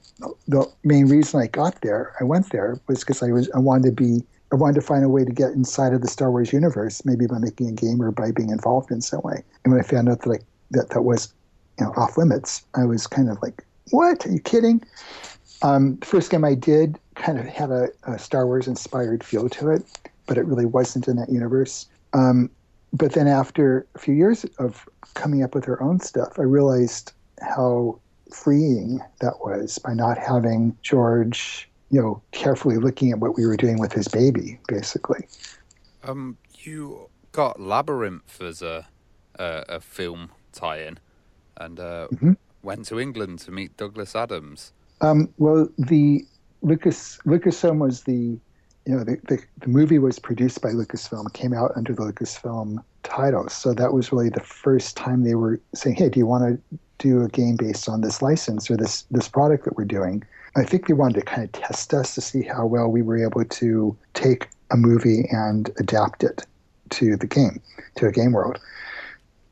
the main reason I got there, I went there, was because I was I wanted to be I wanted to find a way to get inside of the Star Wars universe, maybe by making a game or by being involved in some way. And when I found out that I, that that was you know off limits, I was kind of like, "What? Are you kidding?" Um, the first game I did kind of had a, a, Star Wars inspired feel to it, but it really wasn't in that universe. Um, but then after a few years of coming up with her own stuff, I realized how freeing that was by not having George, you know, carefully looking at what we were doing with his baby, basically. Um, you got Labyrinth as a a, a film tie-in, and uh, mm-hmm. went to England to meet Douglas Adams. Um, well, the Lucas Lucasfilm was the you know the, the, the movie was produced by Lucasfilm, came out under the Lucasfilm title, so that was really the first time they were saying, "Hey, do you want to do a game based on this license or this this product that we're doing?" I think they wanted to kind of test us to see how well we were able to take a movie and adapt it to the game, to a game world.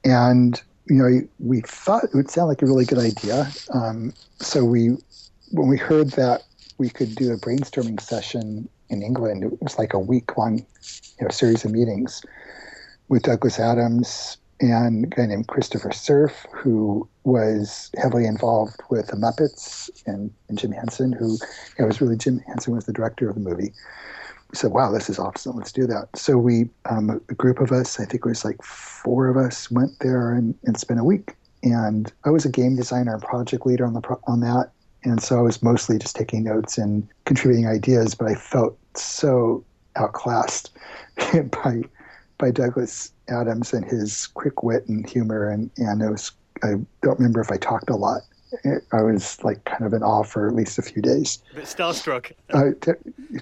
And you know, we thought it would sound like a really good idea. Um, so we when we heard that we could do a brainstorming session in England, it was like a week long you know, series of meetings with Douglas Adams and a guy named Christopher Cerf, who was heavily involved with the Muppets, and, and Jim Henson, who you know, was really Jim Henson was the director of the movie. said, "Wow, this is awesome. Let's do that." So we, um, a group of us, I think it was like four of us, went there and, and spent a week. And I was a game designer and project leader on the pro- on that, and so I was mostly just taking notes and contributing ideas. But I felt so outclassed by by Douglas Adams and his quick wit and humor, and and it was I don't remember if I talked a lot. I was like kind of in awe for at least a few days. A bit starstruck. Uh, t-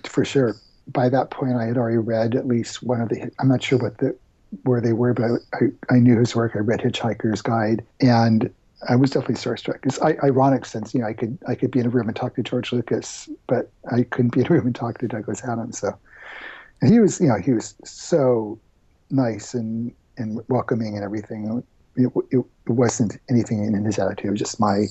for sure. By that point, I had already read at least one of the. I'm not sure what the where they were, but I, I, I knew his work. I read Hitchhiker's Guide, and I was definitely starstruck. It's ironic since you know I could I could be in a room and talk to George Lucas, but I couldn't be in a room and talk to Douglas Adams. So, and he was you know he was so nice and and welcoming and everything. It, it, it wasn't anything in his attitude. It was just my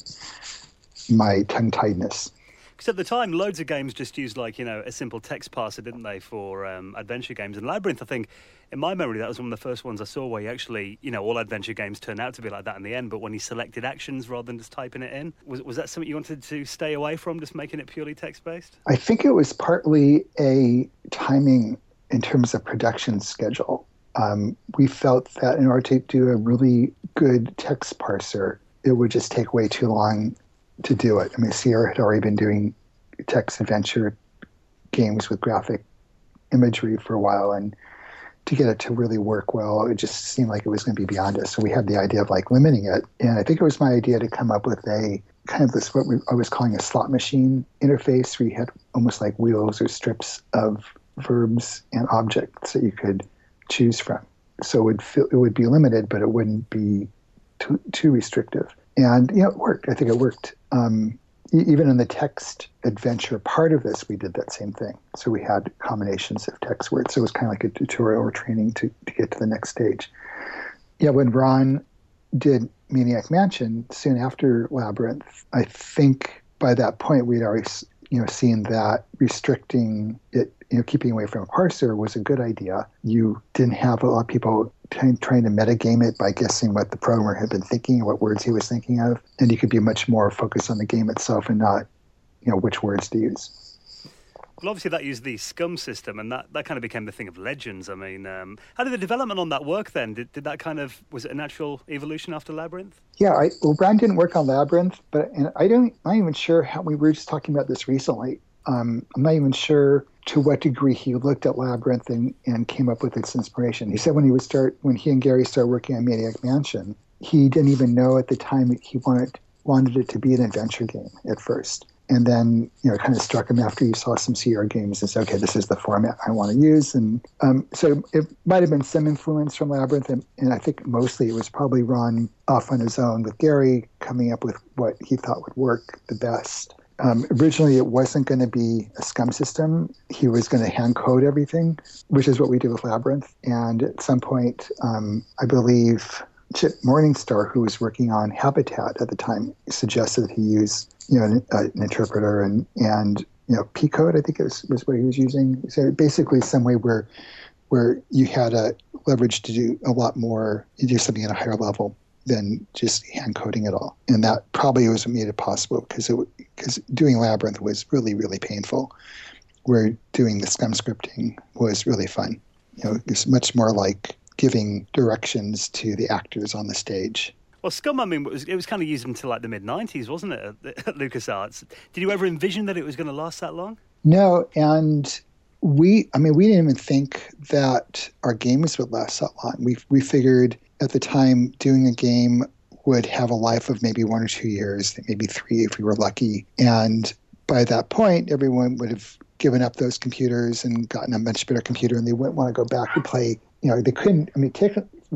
my tongue tiedness. Because at the time, loads of games just used like you know a simple text parser, didn't they, for um, adventure games? And Labyrinth, I think, in my memory, that was one of the first ones I saw where you actually, you know, all adventure games turned out to be like that in the end. But when you selected actions rather than just typing it in, was was that something you wanted to stay away from, just making it purely text based? I think it was partly a timing in terms of production schedule. Um, we felt that in order to do a really good text parser, it would just take way too long to do it. I mean, Sierra had already been doing text adventure games with graphic imagery for a while, and to get it to really work well, it just seemed like it was going to be beyond us. So we had the idea of like limiting it, and I think it was my idea to come up with a kind of this what we, I was calling a slot machine interface, where you had almost like wheels or strips of verbs and objects that you could choose from. So it would feel, it would be limited, but it wouldn't be too, too restrictive. And know, it worked. I think it worked. Um, even in the text adventure part of this, we did that same thing. So we had combinations of text words. So it was kind of like a tutorial or training to, to get to the next stage. Yeah, when Ron did Maniac Mansion soon after Labyrinth, I think by that point we'd already you know seeing that restricting it you know, keeping away from a parser was a good idea. You didn't have a lot of people trying, trying to metagame it by guessing what the programmer had been thinking, what words he was thinking of, and you could be much more focused on the game itself and not, you know, which words to use. Well, obviously that used the SCUMM system, and that, that kind of became the thing of legends. I mean, um, how did the development on that work then? Did, did that kind of was it a natural evolution after Labyrinth? Yeah, I, well, Brian didn't work on Labyrinth, but and I don't, I'm not even sure how we were just talking about this recently. Um, I'm not even sure to what degree he looked at Labyrinth and, and came up with its inspiration. He said when he would start, when he and Gary started working on Maniac Mansion, he didn't even know at the time he wanted wanted it to be an adventure game at first. And then, you know, it kind of struck him after he saw some Sierra games and said, okay, this is the format I want to use. And um, so it might have been some influence from Labyrinth. And, and I think mostly it was probably Ron off on his own with Gary coming up with what he thought would work the best. Um, originally, it wasn't going to be a SCUMM system. He was going to hand code everything, which is what we did with Labyrinth. And at some point, um, I believe Chip Morningstar, who was working on Habitat at the time, suggested he use you know an, uh, an interpreter and and you know P code. I think it was, was what he was using. So basically, some way where where you had a leverage to do a lot more, do something at a higher level than just hand coding it all. And that probably was what made it possible because it because doing Labyrinth was really really painful. Where doing the SCUMM scripting was really fun. You know, it's much more like giving directions to the actors on the stage. Well, SCUMM, I mean, it was, it was kind of used until like the mid 90s, wasn't it, at, at LucasArts? Did you ever envision that it was going to last that long? No, and we, I mean, we didn't even think that our games would last that long. We, we figured at the time doing a game would have a life of maybe one or two years, maybe three if we were lucky. And by that point, everyone would have given up those computers and gotten a much better computer, and they wouldn't want to go back and play. You know, they couldn't. I mean,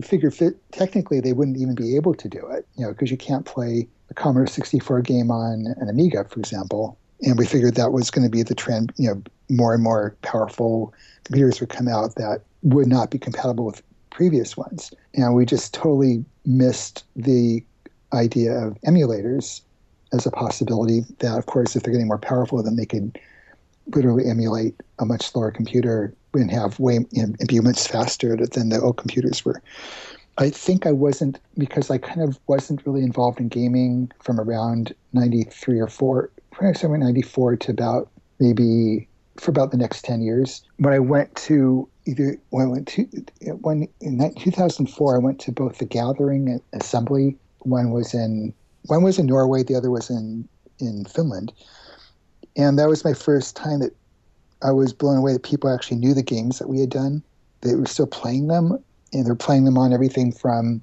figure fit, technically they wouldn't even be able to do it. You know, because you can't play a Commodore 64 game on an Amiga, for example. And we figured that was going to be the trend. You know, more and more powerful computers would come out that would not be compatible with previous ones. And we just totally missed the idea of emulators as a possibility that, of course, if they're getting more powerful, then they could literally emulate a much slower computer and have way much faster than the old computers were. I think I wasn't because I kind of wasn't really involved in gaming from around 93 or 4, somewhere 94 to about maybe for about the next 10 years. When I went to either when I went to when in 2004, I went to both the Gathering and Assembly. One was in one was in Norway, the other was in in Finland, and that was my first time that I was blown away that people actually knew the games that we had done. They were still playing them, and they're playing them on everything from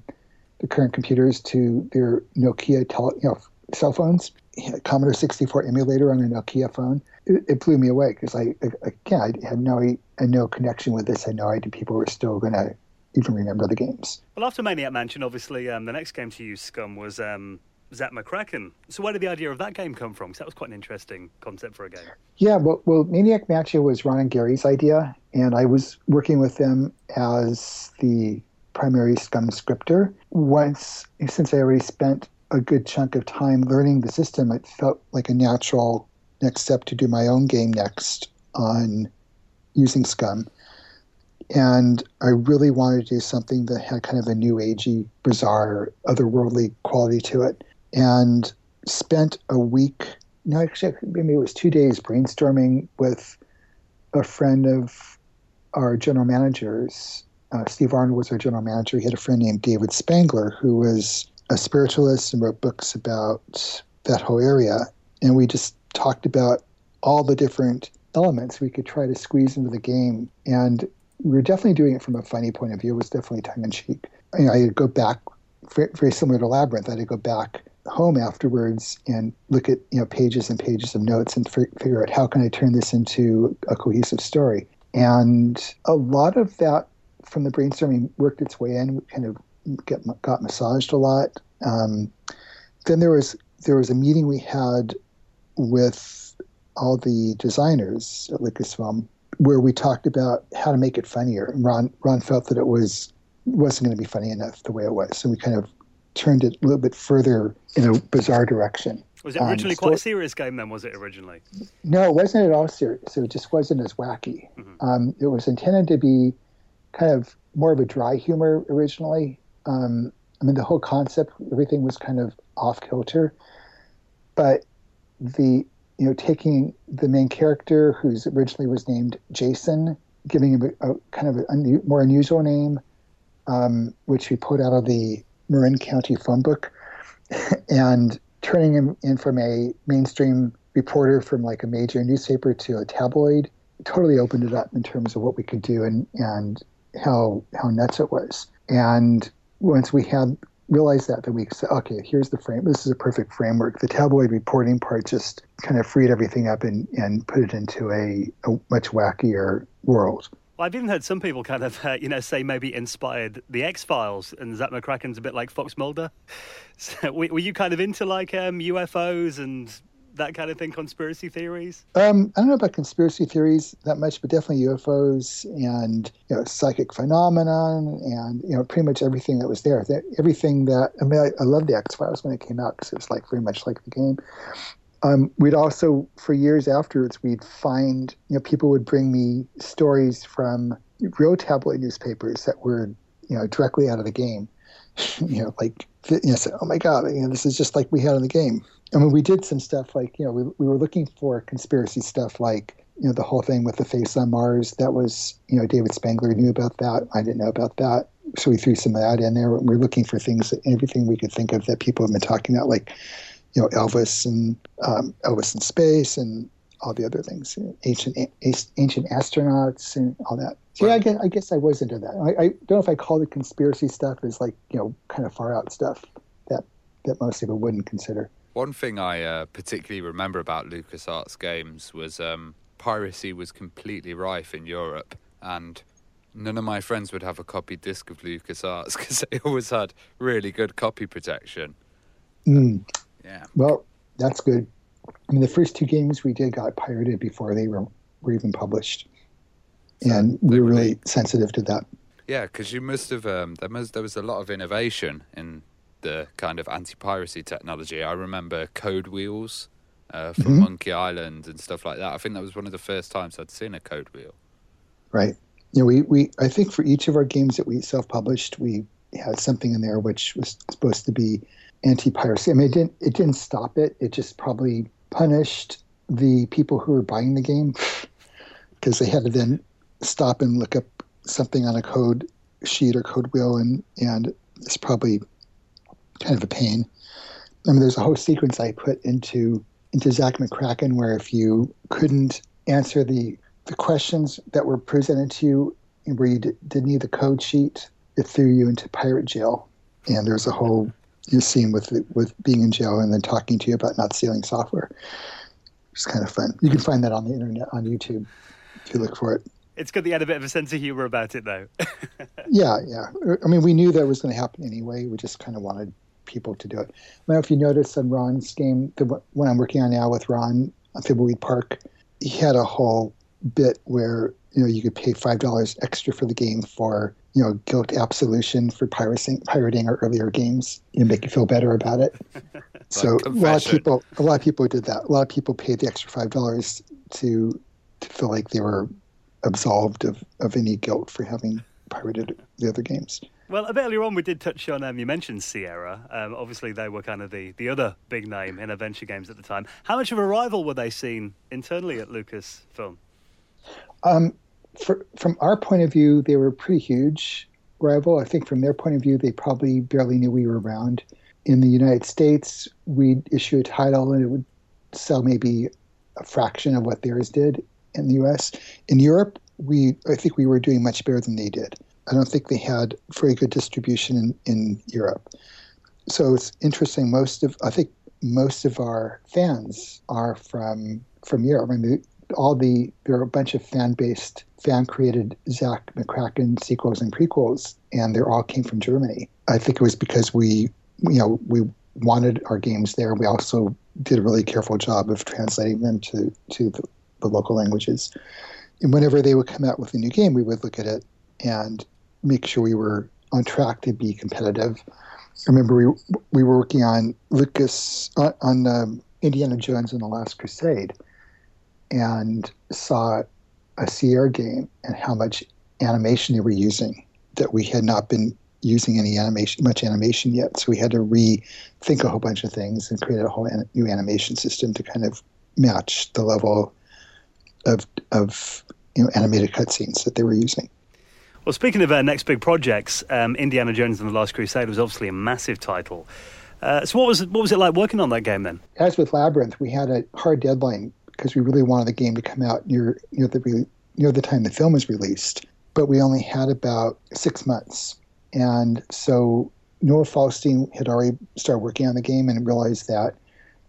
the current computers to their Nokia tele, you know, cell phones. Commodore 64 emulator on a Nokia phone. It, it blew me away because I, again, I had no, I had no connection with this. I had no idea people were still going to even remember the games. Well, after Maniac Mansion, obviously, um, the next game to use SCUMM was um, Zak McKracken. So where did the idea of that game come from? Because that was quite an interesting concept for a game. Yeah, well, well, Maniac Mansion was Ron and Gary's idea, and I was working with them as the primary SCUMM scripter. Once, since I already spent a good chunk of time learning the system, it felt like a natural next step to do my own game next on using SCUMM. And I really wanted to do something that had kind of a new agey, bizarre, otherworldly quality to it. And spent a week, no, actually, maybe it was two days brainstorming with a friend of our general managers. Uh, Steve Arnold was our general manager. He had a friend named David Spangler who was a spiritualist and wrote books about that whole area. And we just talked about all the different elements we could try to squeeze into the game. And we were definitely doing it from a funny point of view. It was definitely tongue in cheek. You know, I'd go back, very similar to Labyrinth, I'd go back home afterwards and look at you know pages and pages of notes and f- figure out how can I turn this into a cohesive story. And a lot of that from the brainstorming worked its way in. Kind of get got massaged a lot. Um, then there was there was a meeting we had with all the designers at Lucasfilm where we talked about how to make it funnier. And Ron Ron felt that it was wasn't going to be funny enough the way it was, so we kind of turned it a little bit further in a bizarre direction. Was it originally um, quite a serious game then, was it originally? No, it wasn't at all serious. So it just wasn't as wacky. Mm-hmm. Um, it was intended to be kind of more of a dry humor originally. Um, I mean, the whole concept, everything was kind of off kilter, but the you know taking the main character, who's originally was named Jason, giving him a, a kind of a un- more unusual name, um, which we put out of the Marin County phone book, and turning him in from a mainstream reporter from like a major newspaper to a tabloid totally opened it up in terms of what we could do and and how how nuts it was. And once we had realized that, then we said, okay, here's the frame. This is a perfect framework. The tabloid reporting part just kind of freed everything up and, and put it into a, a much wackier world. Well, I've even heard some people kind of, uh, you know, say maybe inspired the X Files, and Zak McKracken's a bit like Fox Mulder. So, were you kind of into like um, UFOs and that kind of thing, conspiracy theories? Um, I don't know about conspiracy theories that much, but definitely UFOs and you know psychic phenomenon and you know pretty much everything that was there. Everything that I mean, I, I loved the X Files when it came out because it was like very much like the game. Um, we'd also, for years afterwards, we'd find, you know, people would bring me stories from real tabloid newspapers that were, you know, directly out of the game. you know, like, you know, say, oh my God, you know, this is just like we had in the game. I mean, we did some stuff like, you know, we, we were looking for conspiracy stuff like, you know, the whole thing with the face on Mars. That was, you know, David Spangler knew about that. I didn't know about that. So we threw some of that in there. We're looking for things, everything we could think of that people have been talking about, like, you know, Elvis and um, Elvis in space and all the other things, ancient ancient astronauts and all that. So yeah, I guess, I guess I was into that. I, I, don't know if I call the conspiracy stuff as like you know kind of far out stuff that that most people wouldn't consider. One thing I uh, particularly remember about LucasArts games was um, piracy was completely rife in Europe, and none of my friends would have a copy disc of LucasArts because they always had really good copy protection. Mm. Yeah. Well, that's good. I mean, the first two games we did got pirated before they were, were even published, so and we were really sensitive to that. Yeah, because you must have. Um, there must there was a lot of innovation in the kind of anti-piracy technology. I remember Code Wheels uh, from mm-hmm. Monkey Island and stuff like that. I think that was one of the first times I'd seen a code wheel. Right. You know, we, we I think for each of our games that we self-published, we had something in there which was supposed to be anti-piracy. I mean, it didn't it didn't stop it. It just probably punished the people who were buying the game because they had to then stop and look up something on a code sheet or code wheel, and and it's probably kind of a pain. I mean, there's a whole sequence I put into into Zak McKracken where if you couldn't answer the the questions that were presented to you where you d- didn't need the code sheet, it threw you into pirate jail. And there's a whole you scene with with being in jail and then talking to you about not stealing software. It's kind of fun. You can find that on the internet on YouTube if you look for it. It's good that you had a bit of a sense of humor about it, though. yeah, yeah. I mean, we knew that was going to happen anyway. We just kind of wanted people to do it. I don't know if you noticed on Ron's game, the one I'm working on now with Ron uh, on Thimbleweed Park, he had a whole bit where you know you could pay five dollars extra for the game for you know guilt absolution for pirating pirating our earlier games and make you feel better about it. so a lot of people a lot of people did that. A lot of people paid the extra five dollars to to feel like they were absolved of, of any guilt for having pirated the other games. Well, a bit earlier on, we did touch on, um, you mentioned Sierra. Um, obviously, they were kind of the, the other big name in adventure games at the time. How much of a rival were they seen internally at Lucasfilm? Um, for, from our point of view, they were a pretty huge rival. I think from their point of view, they probably barely knew we were around. In the United States, we'd issue a title and it would sell maybe a fraction of what theirs did in the US. In Europe, we I think we were doing much better than they did. I don't think they had very good distribution in, in Europe. So it's interesting. Most of I think most of our fans are from from Europe. I mean, all the there are a bunch of fan based, fan created Zak McKracken sequels and prequels, and they all came from Germany. I think it was because we, you know, we wanted our games there. We also did a really careful job of translating them to to the, the local languages. And whenever they would come out with a new game, we would look at it and make sure we were on track to be competitive. I remember we we were working on Lucas on, on um, Indiana Jones and the Last Crusade, and saw a Sierra game and how much animation they were using that we had not been using any animation much animation yet. So we had to rethink a whole bunch of things and create a whole an, new animation system to kind of match the level of of you know animated cutscenes that they were using. Well, speaking of our next big projects, um, Indiana Jones and the Last Crusade was obviously a massive title. Uh, so, what was what was it like working on that game then? As with Labyrinth, we had a hard deadline because we really wanted the game to come out near near the near the time the film was released. But we only had about six months, and so Noah Falstein had already started working on the game and realized that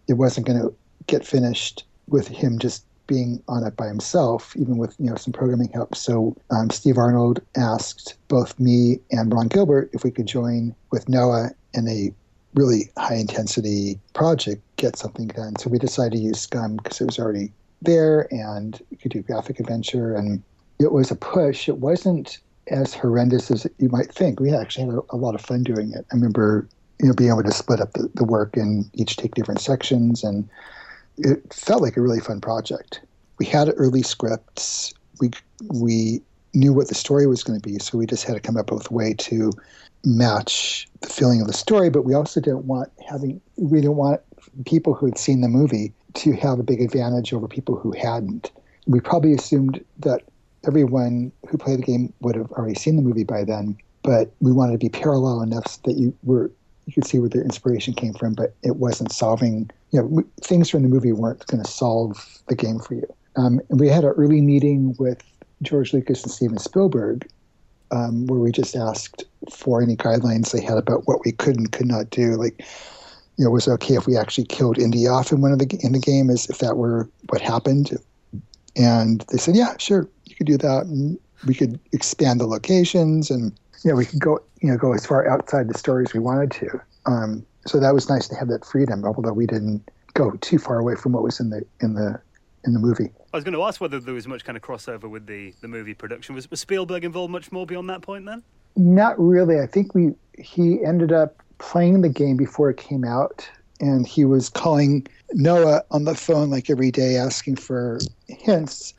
it wasn't going to get finished with him just being on it by himself, even with you know some programming help. So um, Steve Arnold asked both me and Ron Gilbert if we could join with Noah in a really high intensity project, get something done. So we decided to use SCUMM because it was already there and you could do graphic adventure, and it was a push. It wasn't as horrendous as you might think. We actually had a, lot of fun doing it. I remember you know being able to split up the, the work and each take different sections and it felt like a really fun project. We had early scripts. We we knew what the story was going to be, so we just had to come up with a way to match the feeling of the story. But we also didn't want having we didn't want people who had seen the movie to have a big advantage over people who hadn't. We probably assumed that everyone who played the game would have already seen the movie by then, but we wanted to be parallel enough that you were you could see where the inspiration came from, but it wasn't solving. You know, things from the movie weren't going to solve the game for you. Um, and we had an early meeting with George Lucas and Steven Spielberg, um, where we just asked for any guidelines they had about what we could and could not do. Like, you know, was it okay if we actually killed Indy off in one of the in the game, as if that were what happened? And they said, yeah, sure, you could do that, and we could expand the locations, and you know, we could go, you know, go as far outside the story as we wanted to. Um, so that was nice to have that freedom, although we didn't go too far away from what was in the in the in the movie. I was going to ask whether there was much kind of crossover with the, the movie production. Was, was Spielberg involved much more beyond that point then? Not really. I think we he ended up playing the game before it came out, and he was calling Noah on the phone like every day asking for hints.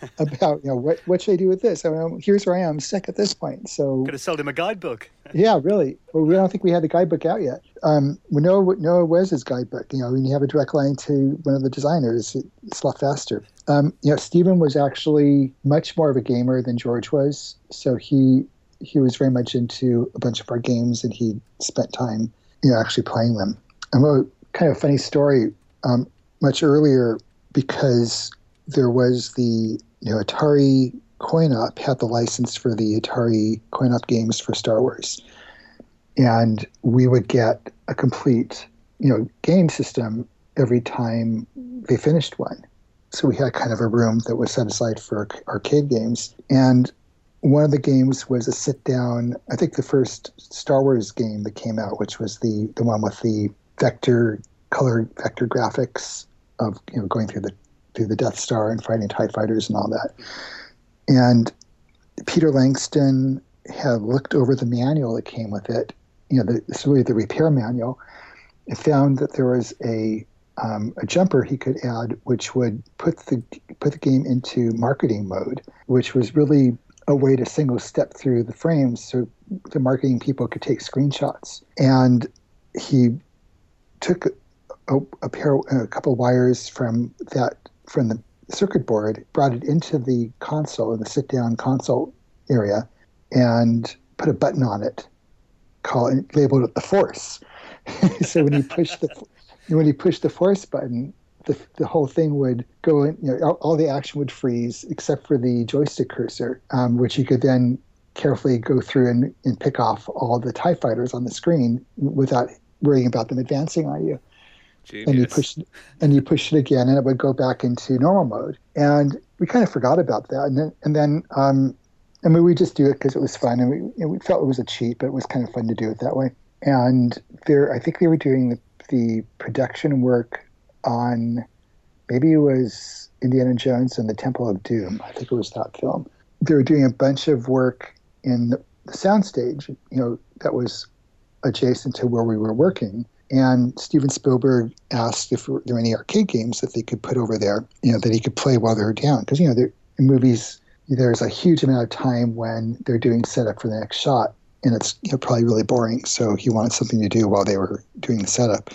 about you know what what should I do with this. I mean, here's where I am, sick at this point. So could have sold him a guidebook. yeah, really. Well, we don't think we had the guidebook out yet. Um, we know Noah was his guidebook. You know, when you have a direct line to one of the designers, it's a lot faster. Um, you know, Steven was actually much more of a gamer than George was, so he he was very much into a bunch of our games, and he spent time, you know, actually playing them. And a kind of funny story. Um, much earlier, because there was the you know Atari coin op had the license for the Atari coin op games for Star Wars, and we would get a complete you know game system every time they finished one. So we had kind of a room that was set aside for arcade games, and one of the games was a sit down. I think the first Star Wars game that came out, which was the the one with the vector color vector graphics of you know going through the the Death Star and fighting Tie fighters and all that. And Peter Langston had looked over the manual that came with it. You know, the, really the repair manual. and found that there was a um, a jumper he could add, which would put the put the game into marketing mode, which was really a way to single step through the frames so the marketing people could take screenshots. And he took a, a pair, a couple wires from that from the circuit board, brought it into the console in the sit down console area, and put a button on it, call it, labeled it the force. so when you push the when you push the force button, the, the whole thing would go in, you know, all, all the action would freeze except for the joystick cursor, um, which you could then carefully go through and, and pick off all the TIE fighters on the screen without worrying about them advancing on you. Genius. And you push and you push it again, and it would go back into normal mode. And we kind of forgot about that. And then, and then um, I mean, we just do it because it was fun, and we, we felt it was a cheat, but it was kind of fun to do it that way. And there, I think they were doing the, the production work on maybe it was Indiana Jones and the Temple of Doom. I think it was that film. They were doing a bunch of work in the soundstage, you know, that was adjacent to where we were working. And Steven Spielberg asked if there were any arcade games that they could put over there, you know, that he could play while they were down. Because, you know, in movies, there's a huge amount of time when they're doing setup for the next shot, and it's you know, probably really boring. So he wanted something to do while they were doing the setup.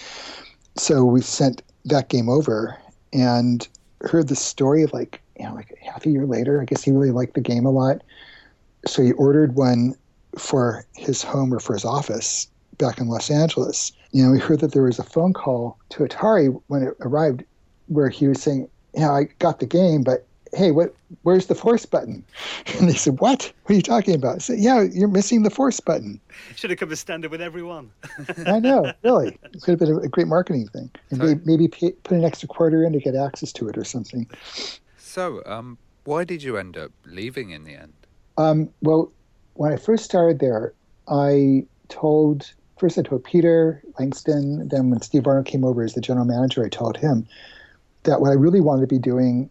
So we sent that game over and heard the story of like you know like half a year later. I guess he really liked the game a lot, so he ordered one for his home or for his office back in Los Angeles. You know, we heard that there was a phone call to Atari when it arrived, where he was saying, you know, I got the game, but hey, what? Where's the force button?" And they said, "What? What are you talking about?" I said, "Yeah, you're missing the force button." Should have come as standard with everyone. I know, really. It could have been a great marketing thing, and So- maybe, maybe pay, put an extra quarter in to get access to it or something. So, um, why did you end up leaving in the end? Um, well, when I first started there, I told first I told Peter Langston. Then when Steve Arnold came over as the general manager, I told him that what I really wanted to be doing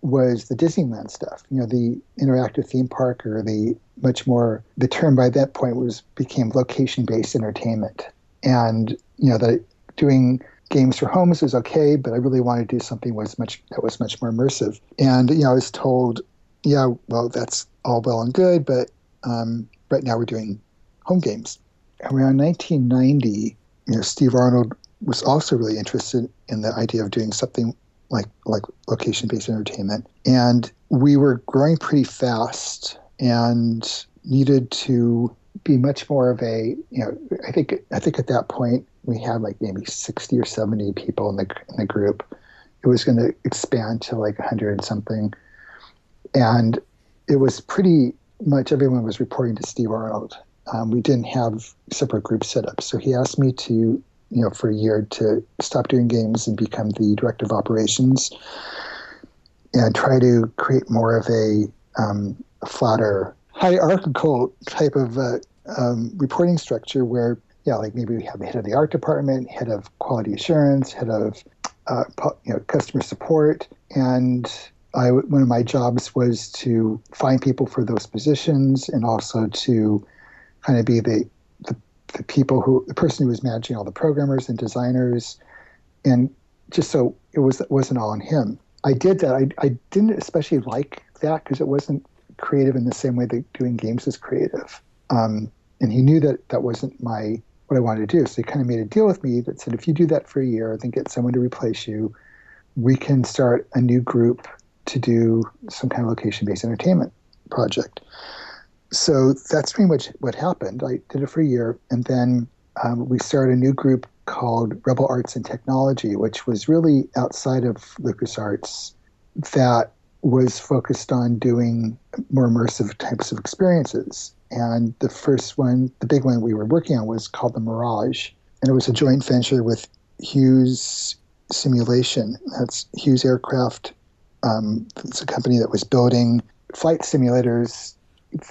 was the Disneyland stuff. You know, the interactive theme park, or the much more the term by that point was became location based entertainment, and you know that doing games for homes was okay, but I really wanted to do something was much that was much more immersive. And you know, I was told, yeah, well, that's all well and good, but um, right now we're doing home games. Around 1990, you know, Steve Arnold was also really interested in the idea of doing something like like location-based entertainment, and we were growing pretty fast and needed to be much more of a you know I think I think at that point we had like maybe 60 or 70 people in the in the group. It was going to expand to like 100 something, and it was pretty much everyone was reporting to Steve Arnold. Um, we didn't have separate groups set up, so he asked me to, you know, for a year to stop doing games and become the director of operations, and try to create more of a, um, flatter hierarchical type of uh, um, reporting structure where, yeah, like maybe we have a head of the art department, head of quality assurance, head of uh, you know customer support, and I, one of my jobs was to find people for those positions and also to kind of be the, the, the people who, the person who was managing all the programmers and designers. And just so it was, wasn't all on him. I did that. I, I didn't especially like that because it wasn't creative in the same way that doing games is creative. Um, and he knew that that wasn't my what I wanted to do. So he kind of made a deal with me that said, if you do that for a year, then get someone to replace you, we can start a new group to do some kind of location-based entertainment project. So that's pretty much what happened. I did it for a year, and then um, we started a new group called Rebel Arts and Technology, which was really outside of LucasArts that was focused on doing more immersive types of experiences. And the first one, the big one we were working on, was called the Mirage. And it was a joint venture with Hughes Simulation. That's Hughes Aircraft. Um, it's a company that was building flight simulators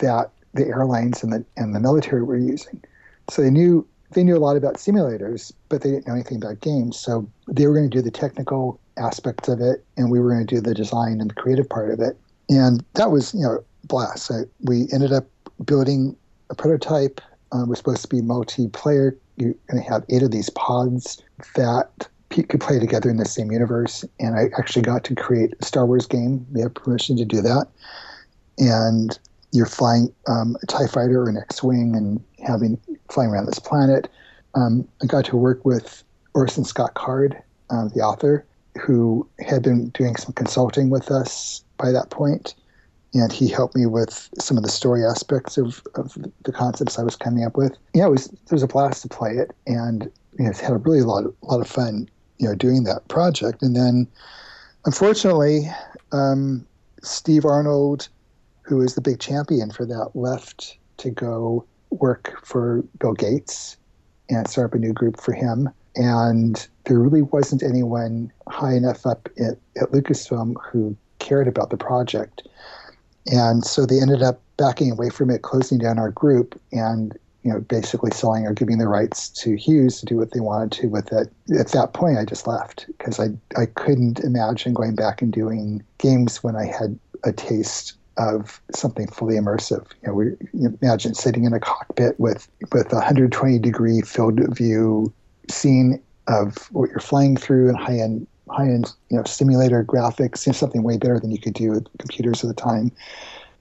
that the airlines and the, and the military were using. So they knew they knew a lot about simulators, but they didn't know anything about games. So they were going to do the technical aspects of it, and we were going to do the design and the creative part of it. And that was, you know, blast. So we ended up building a prototype. Um, was supposed to be multiplayer. You're going to have eight of these pods that could play together in the same universe. And I actually got to create a Star Wars game. We have permission to do that. And you're flying um, a TIE fighter or an X Wing and having flying around this planet. Um, I got to work with Orson Scott Card, uh, the author, who had been doing some consulting with us by that point, and he helped me with some of the story aspects of, of the concepts I was coming up with. Yeah, it was it was a blast to play it, and you know, had a really lot of, lot of fun, you know, doing that project. And then, unfortunately, um, Steve Arnold, who is the big champion for that, left to go work for Bill Gates and start up a new group for him. And there really wasn't anyone high enough up at, at Lucasfilm who cared about the project. And so they ended up backing away from it, closing down our group, and you know, basically selling or giving the rights to Hughes to do what they wanted to with it. At that point, I just left because I I couldn't imagine going back and doing games when I had a taste of something fully immersive. You know, we you imagine sitting in a cockpit with with a 120 degree field of view scene of what you're flying through and high end high end you know simulator graphics. You know, something way better than you could do with computers at the time.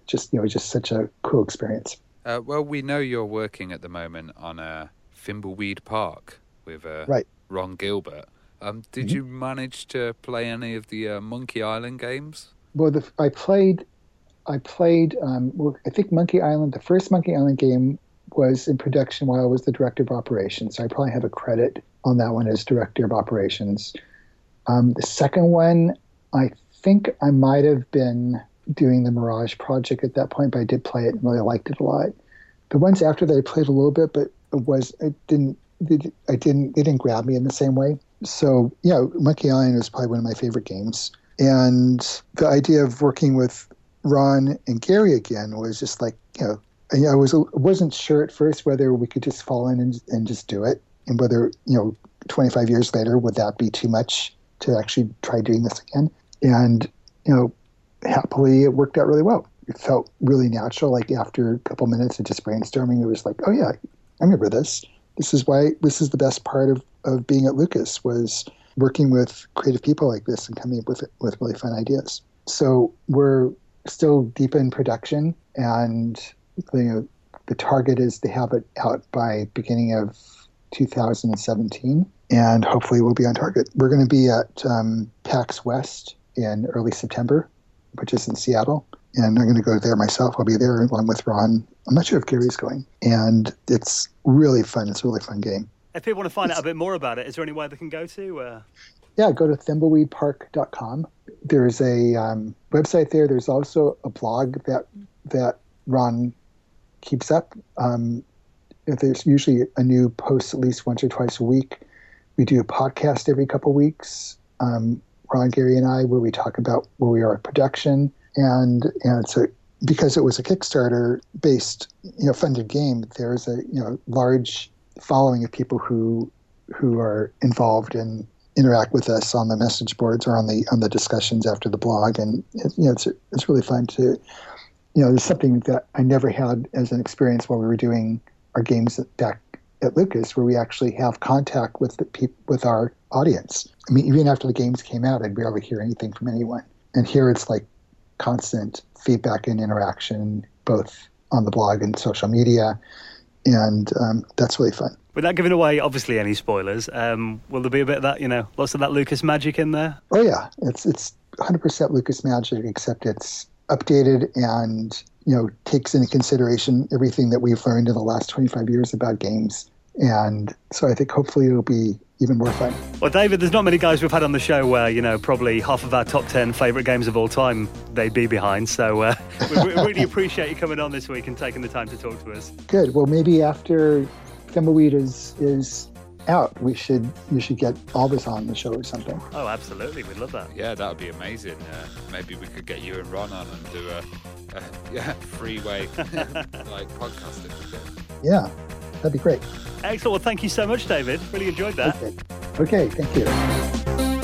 Just you know, just such a cool experience. Uh, well, we know you're working at the moment on a Thimbleweed Park with uh, right. Ron Gilbert. Um, did mm-hmm. you manage to play any of the uh, Monkey Island games? Well, the, I played I played, um, I think Monkey Island, the first Monkey Island game was in production while I was the director of operations. So I probably have a credit on that one as director of operations. Um, the second one, I think I might have been doing the Mirage project at that point, but I did play it and really liked it a lot. The ones after that, I played a little bit, but it was it didn't it, I didn't they didn't grab me in the same way. So yeah, Monkey Island was probably one of my favorite games, and the idea of working with Ron and Gary again was just like, you know, I was wasn't sure at first whether we could just fall in and, and just do it, and whether you know, 25 years later would that be too much to actually try doing this again? And you know, happily it worked out really well. It felt really natural. Like after a couple minutes of just brainstorming, it was like, oh yeah, I remember this. This is why this is the best part of, of being at Lucas was working with creative people like this and coming up with with really fun ideas. So we're still deep in production, and the the target is to have it out by beginning of 2017, and hopefully we'll be on target. We're going to be at um, PAX West in early September, which is in Seattle, and I'm going to go there myself. I'll be there along with Ron. I'm not sure if Gary's going, and it's really fun. It's a really fun game. If people want to find out a bit more about it, is there any way they can go to? Uh... Yeah, go to thimbleweedpark.com there's a um, website there. There's also a blog that that Ron keeps up. Um, there's usually a new post at least once or twice a week. We do a podcast every couple weeks. Um, Ron, Gary, and I, where we talk about where we are at production, and and it's a because it was a Kickstarter based, you know, funded game. There's a you know large following of people who who are involved in interact with us on the message boards or on the on the discussions after the blog, and it, you know it's it's really fun to you know there's something that I never had as an experience while we were doing our games back at Lucas, where we actually have contact with the peop- with our audience. I mean, even after the games came out, I'd barely hear anything from anyone, and here it's like constant feedback and interaction, both on the blog and social media. And um, that's really fun. Without giving away, obviously, any spoilers, um, will there be a bit of that, you know, lots of that Lucas magic in there? Oh, yeah. It's, it's 100% Lucas magic, except it's updated and, you know, takes into consideration everything that we've learned in the last 25 years about games. And so I think hopefully it'll be even more fun. Well, David, there's not many guys we've had on the show where, you know, probably half of our top 10 favourite games of all time they'd be behind. So uh, we really appreciate you coming on this week and taking the time to talk to us. Good. Well, maybe after Thimbleweed is, is out, we should you should get Albus on the show or something. Oh, absolutely. We'd love that. Yeah, that would be amazing. Uh, maybe we could get you and Ron on and do a, a yeah, freeway like podcasting. Yeah, that'd be great. Excellent. Well, thank you so much, David. Really enjoyed that. Okay, okay thank you.